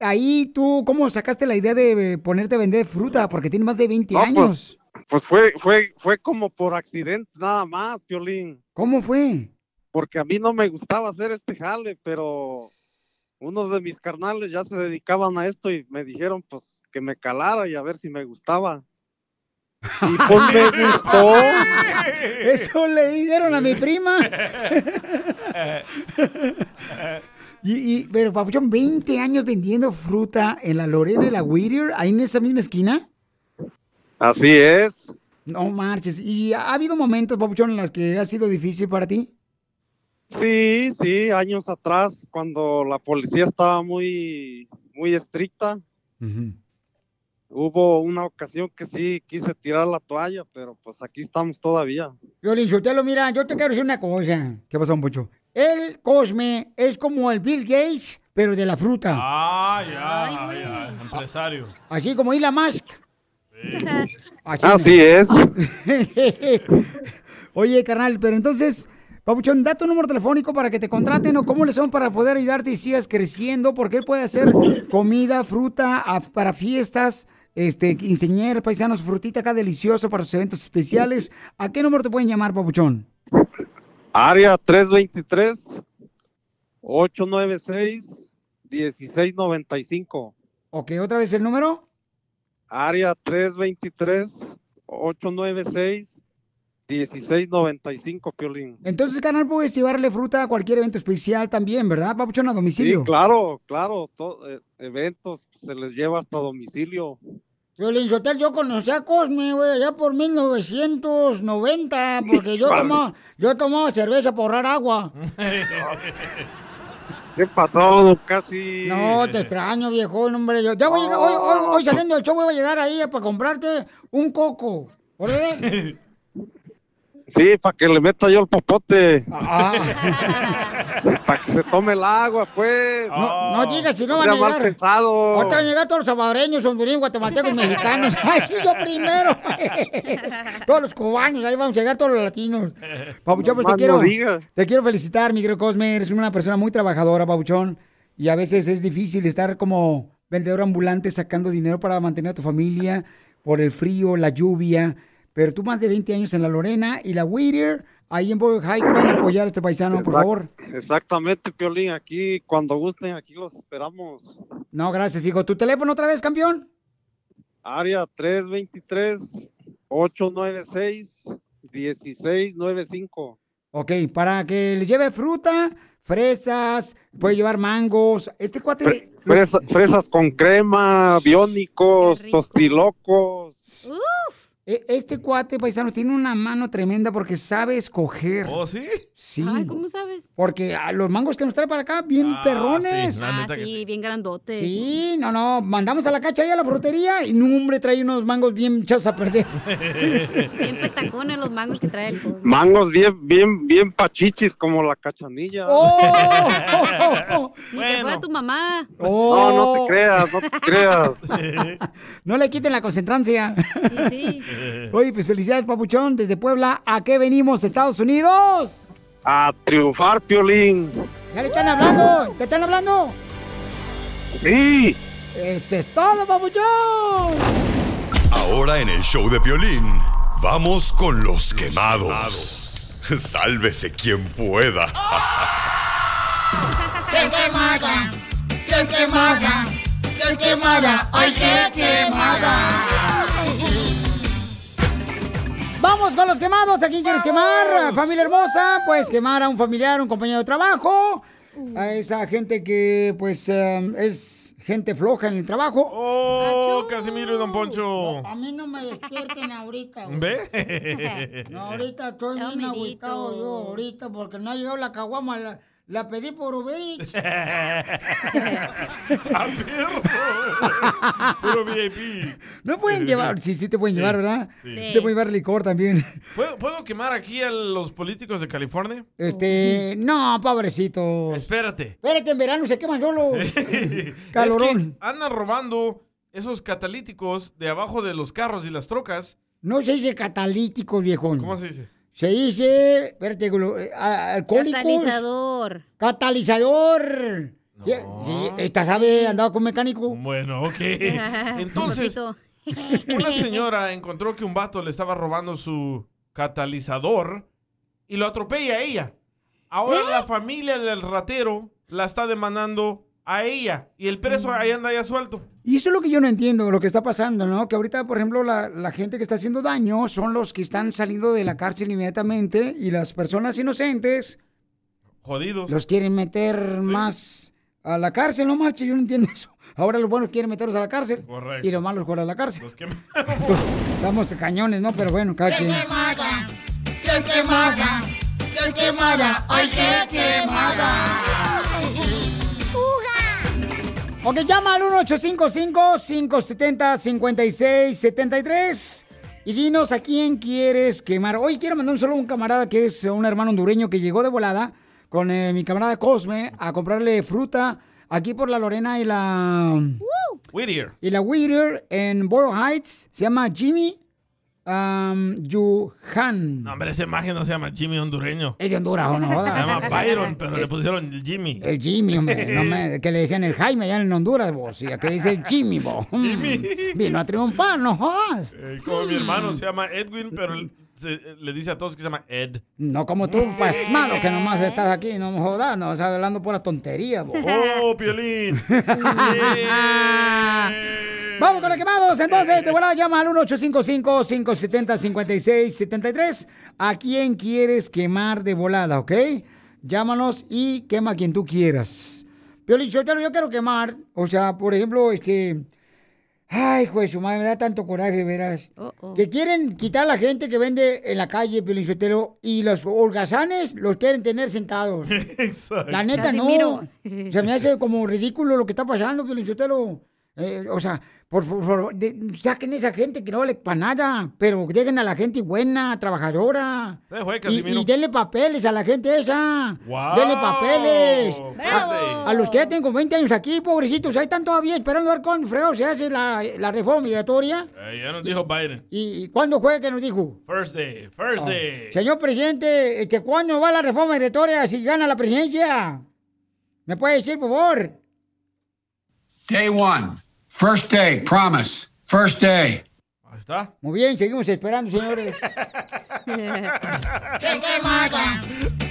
Speaker 2: ahí tú, ¿cómo sacaste la idea de ponerte a vender fruta? Porque tienes más de 20
Speaker 31: No,
Speaker 2: años.
Speaker 31: pues, pues fue, fue, fue como por accidente nada más, Piolín.
Speaker 2: ¿Cómo fue?
Speaker 31: Porque a mí no me gustaba hacer este jale, pero unos de mis carnales ya se dedicaban a esto y me dijeron pues que me calara y a ver si me gustaba. Y pues me gustó.
Speaker 2: Eso le dijeron a mi prima. y, y- pero, Papuchón, 20 años vendiendo fruta en la Lorena y la Whittier, ahí en esa misma esquina.
Speaker 31: Así es.
Speaker 2: No marches. ¿Y ha habido momentos, Papuchón, en los que ha sido difícil para ti?
Speaker 31: Sí, sí, años atrás, cuando la policía estaba muy, muy estricta, hubo una ocasión que sí quise tirar la toalla, pero pues aquí estamos todavía.
Speaker 2: Violín Sotelo, mira, yo te quiero decir una cosa. ¿Qué pasó, Poncho? El Cosme es como el Bill Gates, pero de la fruta.
Speaker 4: Ah, ya, ya, empresario.
Speaker 2: Así como Elon Musk. Así,
Speaker 31: Así es.
Speaker 2: Oye, carnal, pero entonces, Papuchón, da tu número telefónico para que te contraten o cómo le son para poder ayudarte y sigas creciendo, porque él puede hacer comida, fruta a- para fiestas, este, paisanos, frutita acá deliciosa para sus eventos especiales. ¿A qué número te pueden llamar, Papuchón?
Speaker 31: Área 323 896 1695.
Speaker 2: Ok, otra vez el número.
Speaker 31: Área 323 896 1695, Piolín.
Speaker 2: Entonces, carnal, puedes llevarle fruta a cualquier evento especial también, ¿verdad, Papuchón, a domicilio?
Speaker 31: Sí, claro, claro, eh, eventos se les lleva hasta domicilio.
Speaker 2: Violín Sotel, yo conocí a Cosme, güey, allá por 1990, porque yo tomaba, yo tomaba cerveza por ahorrar agua.
Speaker 31: ¿Qué pasó, Casi?
Speaker 2: No, te extraño, viejo, hombre. Yo, ya voy a llegar, hoy, hoy, hoy saliendo del show voy a llegar ahí para comprarte un coco.
Speaker 31: Sí, para que le meta yo el popote.
Speaker 2: Ah.
Speaker 31: para que se tome el agua, pues.
Speaker 2: No, no digas si no van a llegar.
Speaker 31: pensado.
Speaker 2: Ahorita van a llegar todos los salvadoreños, hondureños, guatemaltecos, mexicanos. Ay, yo primero. todos los cubanos, ahí vamos a llegar todos los latinos. Papuchón, pues te quiero,
Speaker 31: digas.
Speaker 2: te quiero felicitar, mi querido Cosme. Eres una persona muy trabajadora, Papuchón. Y a veces es difícil estar como vendedor ambulante sacando dinero para mantener a tu familia por el frío, la lluvia. Pero tú más de 20 años en la Lorena y la Whittier, ahí en Boyle Heights, van a apoyar a este paisano, por
Speaker 31: Exact-
Speaker 2: favor.
Speaker 31: Exactamente, Piolín. Aquí, cuando gusten, aquí los esperamos.
Speaker 2: No, gracias, hijo. ¿Tu teléfono otra vez, campeón?
Speaker 31: Área 323-896-1695.
Speaker 2: Ok, para que les lleve fruta, fresas, puede llevar mangos. Este cuate.
Speaker 31: Fresa- fresas con crema, biónicos, tostilocos.
Speaker 2: E- Este cuate paisano tiene una mano tremenda porque sabe escoger.
Speaker 4: ¿Oh, sí?
Speaker 2: Sí.
Speaker 3: Ay, ¿cómo sabes?
Speaker 2: Porque ah, los mangos que nos trae para acá, bien perrones.
Speaker 3: Ah, sí, bien grandotes.
Speaker 2: Sí, no, no, mandamos a la cacha ahí a la frutería y no, hombre, trae unos mangos bien echados a perder.
Speaker 3: Bien petacones los mangos que trae el Cosmo.
Speaker 31: Mangos bien, bien, bien pachichis como la cachanilla.
Speaker 2: ¡Oh!
Speaker 3: Ni que fuera tu mamá.
Speaker 31: No, no te creas, no te creas.
Speaker 2: No le quiten la concentrancia.
Speaker 3: Sí,
Speaker 2: Oye, pues felicidades, papuchón, desde Puebla. ¿A qué venimos, Estados Unidos?
Speaker 31: A triunfar, Piolín.
Speaker 2: ¿Ya le están hablando? ¿Te están hablando?
Speaker 31: Sí.
Speaker 2: Ese es todo, papuchón.
Speaker 1: Ahora en el show de Piolín, vamos con los quemados. Sálvese quien pueda.
Speaker 16: ¡Qué quemada! ¡Qué quemada! ¡Qué quemada! ¡Ay, qué quemada!
Speaker 2: Vamos con los quemados. ¿A quién quieres quemar? Familia hermosa, pues quemar a un familiar, un compañero de trabajo. A esa gente que, pues, eh, es gente floja en el trabajo.
Speaker 4: ¡Oh, Casimiro y Don Poncho!
Speaker 2: A mí no me despierten ahorita. güey.
Speaker 4: ¿Ve?
Speaker 2: No, ahorita estoy bien agüitado yo, ahorita, porque no ha llegado la caguama. La, la pedí por Uber Eats.
Speaker 4: ¡Ah, perro! Puro VIP.
Speaker 2: No pueden llevar, sí, sí te pueden
Speaker 4: Sí,
Speaker 2: llevar, ¿verdad?
Speaker 4: sí.
Speaker 2: Sí. te pueden llevar licor también.
Speaker 4: ¿Puedo, puedo quemar aquí a los políticos de California?
Speaker 2: Este, no, pobrecito.
Speaker 4: Espérate.
Speaker 2: Espérate, en verano se queman solo.
Speaker 4: Es
Speaker 2: Calorón.
Speaker 4: que andan robando esos catalíticos de abajo de los carros y las trocas.
Speaker 2: No se dice catalítico, viejón.
Speaker 4: ¿Cómo se dice?
Speaker 2: Se dice, espérate, eh, a- alcohólicos.
Speaker 3: Catalizador.
Speaker 2: Catalizador. Sí, sí, ¿Esta sabe andaba con mecánico?
Speaker 4: Bueno, ok. Entonces, una señora encontró que un vato le estaba robando su catalizador y lo atropella a ella. Ahora la familia del ratero la está demandando a ella y el preso ahí anda ya suelto.
Speaker 2: Y eso es lo que yo no entiendo, lo que está pasando, ¿no? Que ahorita, por ejemplo, la, la gente que está haciendo daño son los que están saliendo de la cárcel inmediatamente y las personas inocentes
Speaker 4: Jodidos.
Speaker 2: los quieren meter más a la cárcel, no marche, yo no entiendo eso. Ahora los buenos quieren meterlos a la cárcel
Speaker 4: Correcto.
Speaker 2: y los malos fuera a la cárcel.
Speaker 4: Los que-
Speaker 2: Entonces, estamos cañones, ¿no? Pero bueno, cada
Speaker 16: ¡Qué
Speaker 2: quien.
Speaker 16: quemada! ¡Qué quemada! ¡Qué quemada! ¡Ay, qué quemada!
Speaker 2: Ok, llama al 1855-570-5673 y dinos a quién quieres quemar. Hoy quiero mandar un saludo a un camarada que es un hermano hondureño que llegó de volada con eh, mi camarada Cosme a comprarle fruta aquí por la Lorena y la,
Speaker 4: Whittier.
Speaker 2: y la Whittier en Boyle Heights. Se llama Jimmy um, Yuhan.
Speaker 4: No, hombre, esa imagen no se llama Jimmy hondureño.
Speaker 2: Es de Honduras, ¿o no?
Speaker 4: Se
Speaker 2: jodas.
Speaker 4: llama Byron, pero le pusieron el Jimmy.
Speaker 2: El Jimmy, hombre, no me- que le decían el Jaime allá en Honduras, vos. Y aquí dice el Jimmy, vos.
Speaker 4: Jimmy.
Speaker 2: Vino a triunfar, no jodas.
Speaker 4: Eh, como mi hermano se llama Edwin, pero se- le dice a todos que se llama Ed.
Speaker 2: No como tú, pasmado, que nomás estás aquí, no me jodas, no estás hablando pura tontería, vos.
Speaker 4: ¡Oh, Piolín!
Speaker 2: Vamos con los quemados, entonces, de volada llama al 1855-570-5673. ¿A quién quieres quemar de volada, ok? Llámanos y quema a quien tú quieras. Piolín, yo quiero quemar, o sea, por ejemplo, este... Ay, juez, su madre, me da tanto coraje, verás. Que quieren quitar a la gente que vende en la calle, Piolín Sotelo, y los holgazanes los quieren tener sentados.
Speaker 4: Exacto.
Speaker 2: La neta,
Speaker 3: Casimiro.
Speaker 2: no. Se me hace como ridículo lo que está pasando, Piolín Sotelo. Eh, o sea, por favor, saquen esa gente que no vale para nada, pero dejen a la gente buena, trabajadora.
Speaker 4: Fue,
Speaker 2: Y, y denle papeles a la gente esa.
Speaker 4: ¡Wow!
Speaker 2: Denle papeles.
Speaker 4: ¡Bravo!
Speaker 2: A, a los que ya tienen como 20 años aquí, pobrecitos, ahí están todavía esperando a ver cuándo freo se hace la, la reforma migratoria.
Speaker 4: Eh, ya nos dijo Biden.
Speaker 2: ¿Y, y cuándo fue que nos dijo?
Speaker 4: First day, first day.
Speaker 2: Señor presidente, este, ¿cuándo va la reforma migratoria si gana la presidencia? ¿Me puede decir, por favor?
Speaker 30: Day one. First day, promise. First day.
Speaker 4: Ahí está.
Speaker 2: Muy bien, seguimos esperando, señores.
Speaker 16: ¡Qué quemada!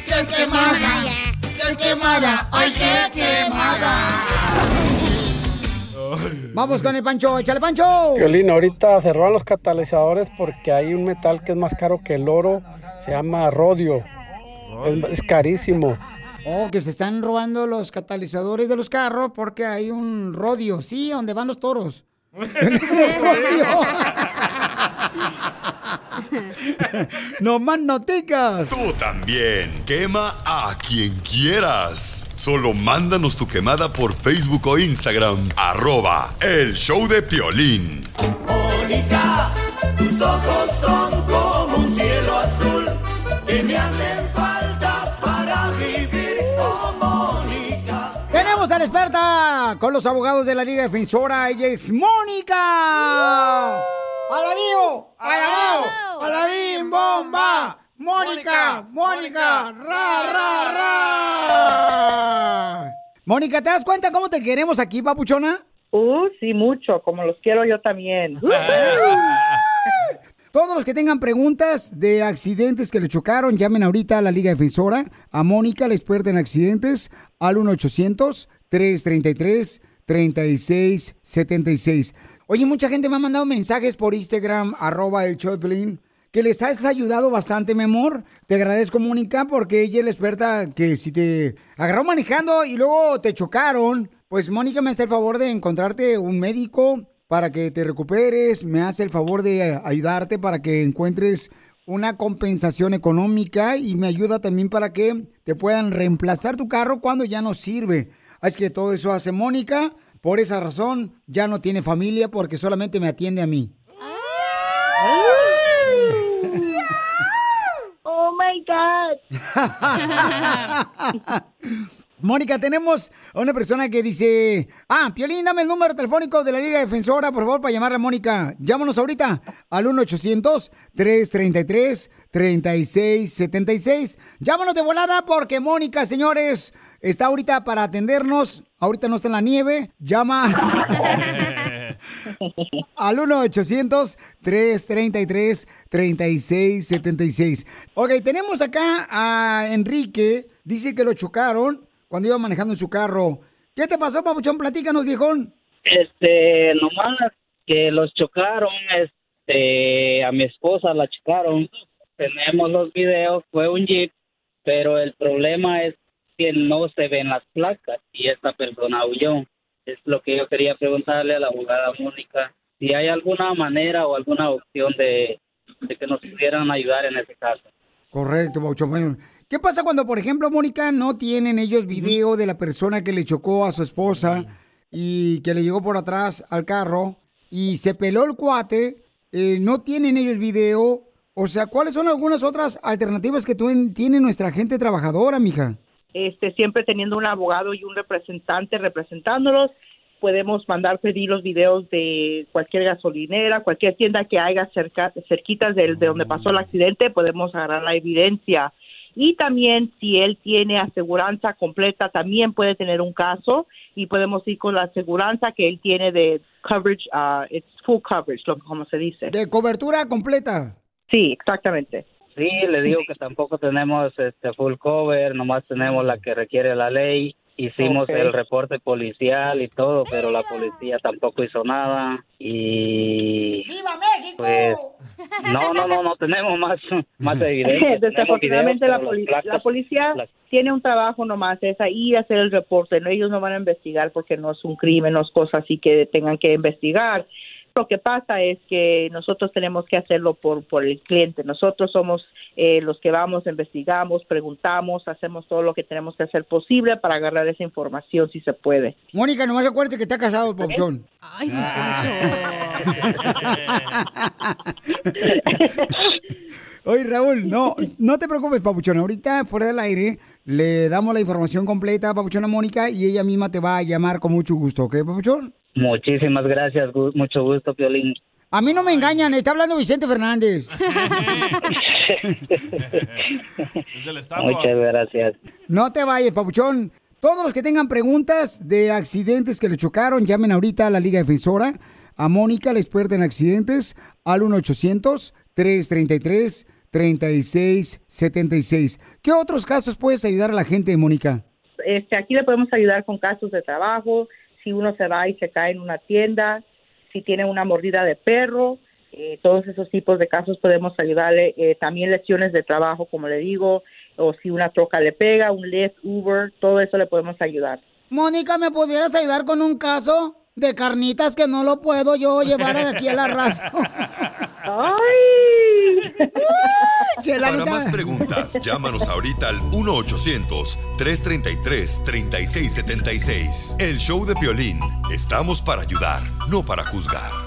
Speaker 16: ¡Qué quemada! ¡Qué quemada! ¡Ay, qué quemada!
Speaker 2: Vamos con el Pancho, échale Pancho.
Speaker 20: Violín, ahorita se roban los catalizadores porque hay un metal que es más caro que el oro, se llama rodio. Es, es carísimo.
Speaker 2: Oh, que se están robando los catalizadores de los carros porque hay un rodio, sí, donde van los toros. no más noticas.
Speaker 1: Tú también. Quema a quien quieras. Solo mándanos tu quemada por Facebook o Instagram. Arroba el show de Piolín.
Speaker 16: Mónica, tus ojos son como un cielo azul que me
Speaker 2: A la experta con los abogados de la Liga Defensora. Ella es Mónica. ¡Alabío! ¡Alabío! ¡Alabín bomba! ¡Mónica! ¡Mónica! ¡Ra, ra, ra! Mónica, ¿te das cuenta cómo te queremos aquí, papuchona?
Speaker 32: Uh, sí, mucho, como los quiero yo también.
Speaker 2: Todos los que tengan preguntas de accidentes que le chocaron, llamen ahorita a la Liga Defensora, a Mónica, la experta en accidentes, al 1-800-333-3676. Oye, mucha gente me ha mandado mensajes por Instagram, arroba el Piolín, que les has ayudado bastante, mi amor. Te agradezco, Mónica, porque ella es la experta que si te agarró manejando y luego te chocaron, pues Mónica me hace el favor de encontrarte un médico para que te recuperes, me hace el favor de ayudarte para que encuentres una compensación económica y me ayuda también para que te puedan reemplazar tu carro cuando ya no sirve. Así que todo eso hace Mónica. Por esa razón ya no tiene familia porque solamente me atiende a mí.
Speaker 32: Oh my God.
Speaker 2: Mónica, tenemos a una persona que dice, ah, Piolín, dame el número telefónico de la Liga Defensora, por favor, para llamarle a Mónica. Llámanos ahorita al 1-800-333-3676. Llámanos de volada porque Mónica, señores, está ahorita para atendernos. Ahorita no está en la nieve. Llama al 1-800-333-3676. Ok, tenemos acá a Enrique. Dice que lo chocaron cuando iba manejando en su carro. ¿Qué te pasó, papuchón? Platícanos, viejón.
Speaker 33: Este, nomás que los chocaron, este, a mi esposa la chocaron. Tenemos los videos, fue un jeep, pero el problema es que no se ven las placas y esta persona huyó. Es lo que yo quería preguntarle a la abogada Mónica, si hay alguna manera o alguna opción de, de que nos pudieran ayudar en ese caso.
Speaker 2: Correcto, papuchón. ¿Qué pasa cuando, por ejemplo, Mónica, no tienen ellos video de la persona que le chocó a su esposa y que le llegó por atrás al carro y se peló el cuate? eh, no tienen ellos video. O sea, ¿cuáles son algunas otras alternativas que tiene nuestra gente trabajadora, mija?
Speaker 32: este, siempre teniendo un abogado y un representante representándolos. Podemos mandar pedir los videos de cualquier gasolinera, cualquier tienda que haya cerca, cerquitas del- de, donde pasó el accidente, podemos agarrar la evidencia. Y también si él tiene aseguranza completa, también puede tener un caso y podemos ir con la aseguranza que él tiene de coverage, uh, it's full coverage, lo, como se dice.
Speaker 2: De cobertura completa.
Speaker 32: Sí, exactamente.
Speaker 33: Sí, le digo que tampoco tenemos este full cover, nomás tenemos la que requiere la ley. Hicimos el reporte policial y todo, pero la policía tampoco hizo nada y
Speaker 2: ¡Viva México!
Speaker 33: pues no, no, no, no tenemos más más evidencia.
Speaker 32: Desafortunadamente
Speaker 33: videos,
Speaker 32: la, poli-
Speaker 33: placas-
Speaker 32: la policía
Speaker 33: las-
Speaker 32: tiene un trabajo nomás, es ahí hacer el reporte, no ellos no van a investigar porque no es un crimen, no es cosa así que tengan que investigar. Lo que pasa es que nosotros tenemos que hacerlo por, por el cliente. Nosotros somos eh, los que vamos, investigamos, preguntamos, hacemos todo lo que tenemos que hacer posible para agarrar esa información si se puede.
Speaker 2: Mónica, nomás acuérdate que está casado, Papuchón.
Speaker 3: Ay,
Speaker 2: Oye, Raúl, no, no te preocupes, Papuchón. Ahorita, fuera del aire, le damos la información completa a Papuchón a Mónica y ella misma te va a llamar con mucho gusto, ¿ok, Papuchón?
Speaker 33: Muchísimas gracias, gu- mucho gusto, Piolín.
Speaker 2: A mí no me engañan, está hablando Vicente Fernández.
Speaker 33: Muchas gracias.
Speaker 2: No te vayas, Papuchón. Todos los que tengan preguntas de accidentes que le chocaron, llamen ahorita a la Liga Defensora, a Mónica, la experta en accidentes, al 1-800-333-3676. ¿Qué otros casos puedes ayudar a la gente, Mónica?
Speaker 32: este, aquí le podemos ayudar con casos de trabajo, si uno se va y se cae en una tienda, si tiene una mordida de perro, eh, todos esos tipos de casos podemos ayudarle. Eh, también lesiones de trabajo, como le digo, o si una troca le pega, un Lyft, Uber, todo eso le podemos ayudar.
Speaker 2: Mónica, ¿me pudieras ayudar con un caso de carnitas que no lo puedo yo llevar aquí a la radio?
Speaker 34: ¡Ay!
Speaker 2: Chela,
Speaker 1: Para
Speaker 2: no
Speaker 1: más preguntas, llámanos ahorita al 1-800-333-3676. El show de Piolín. Estamos para ayudar, no para juzgar.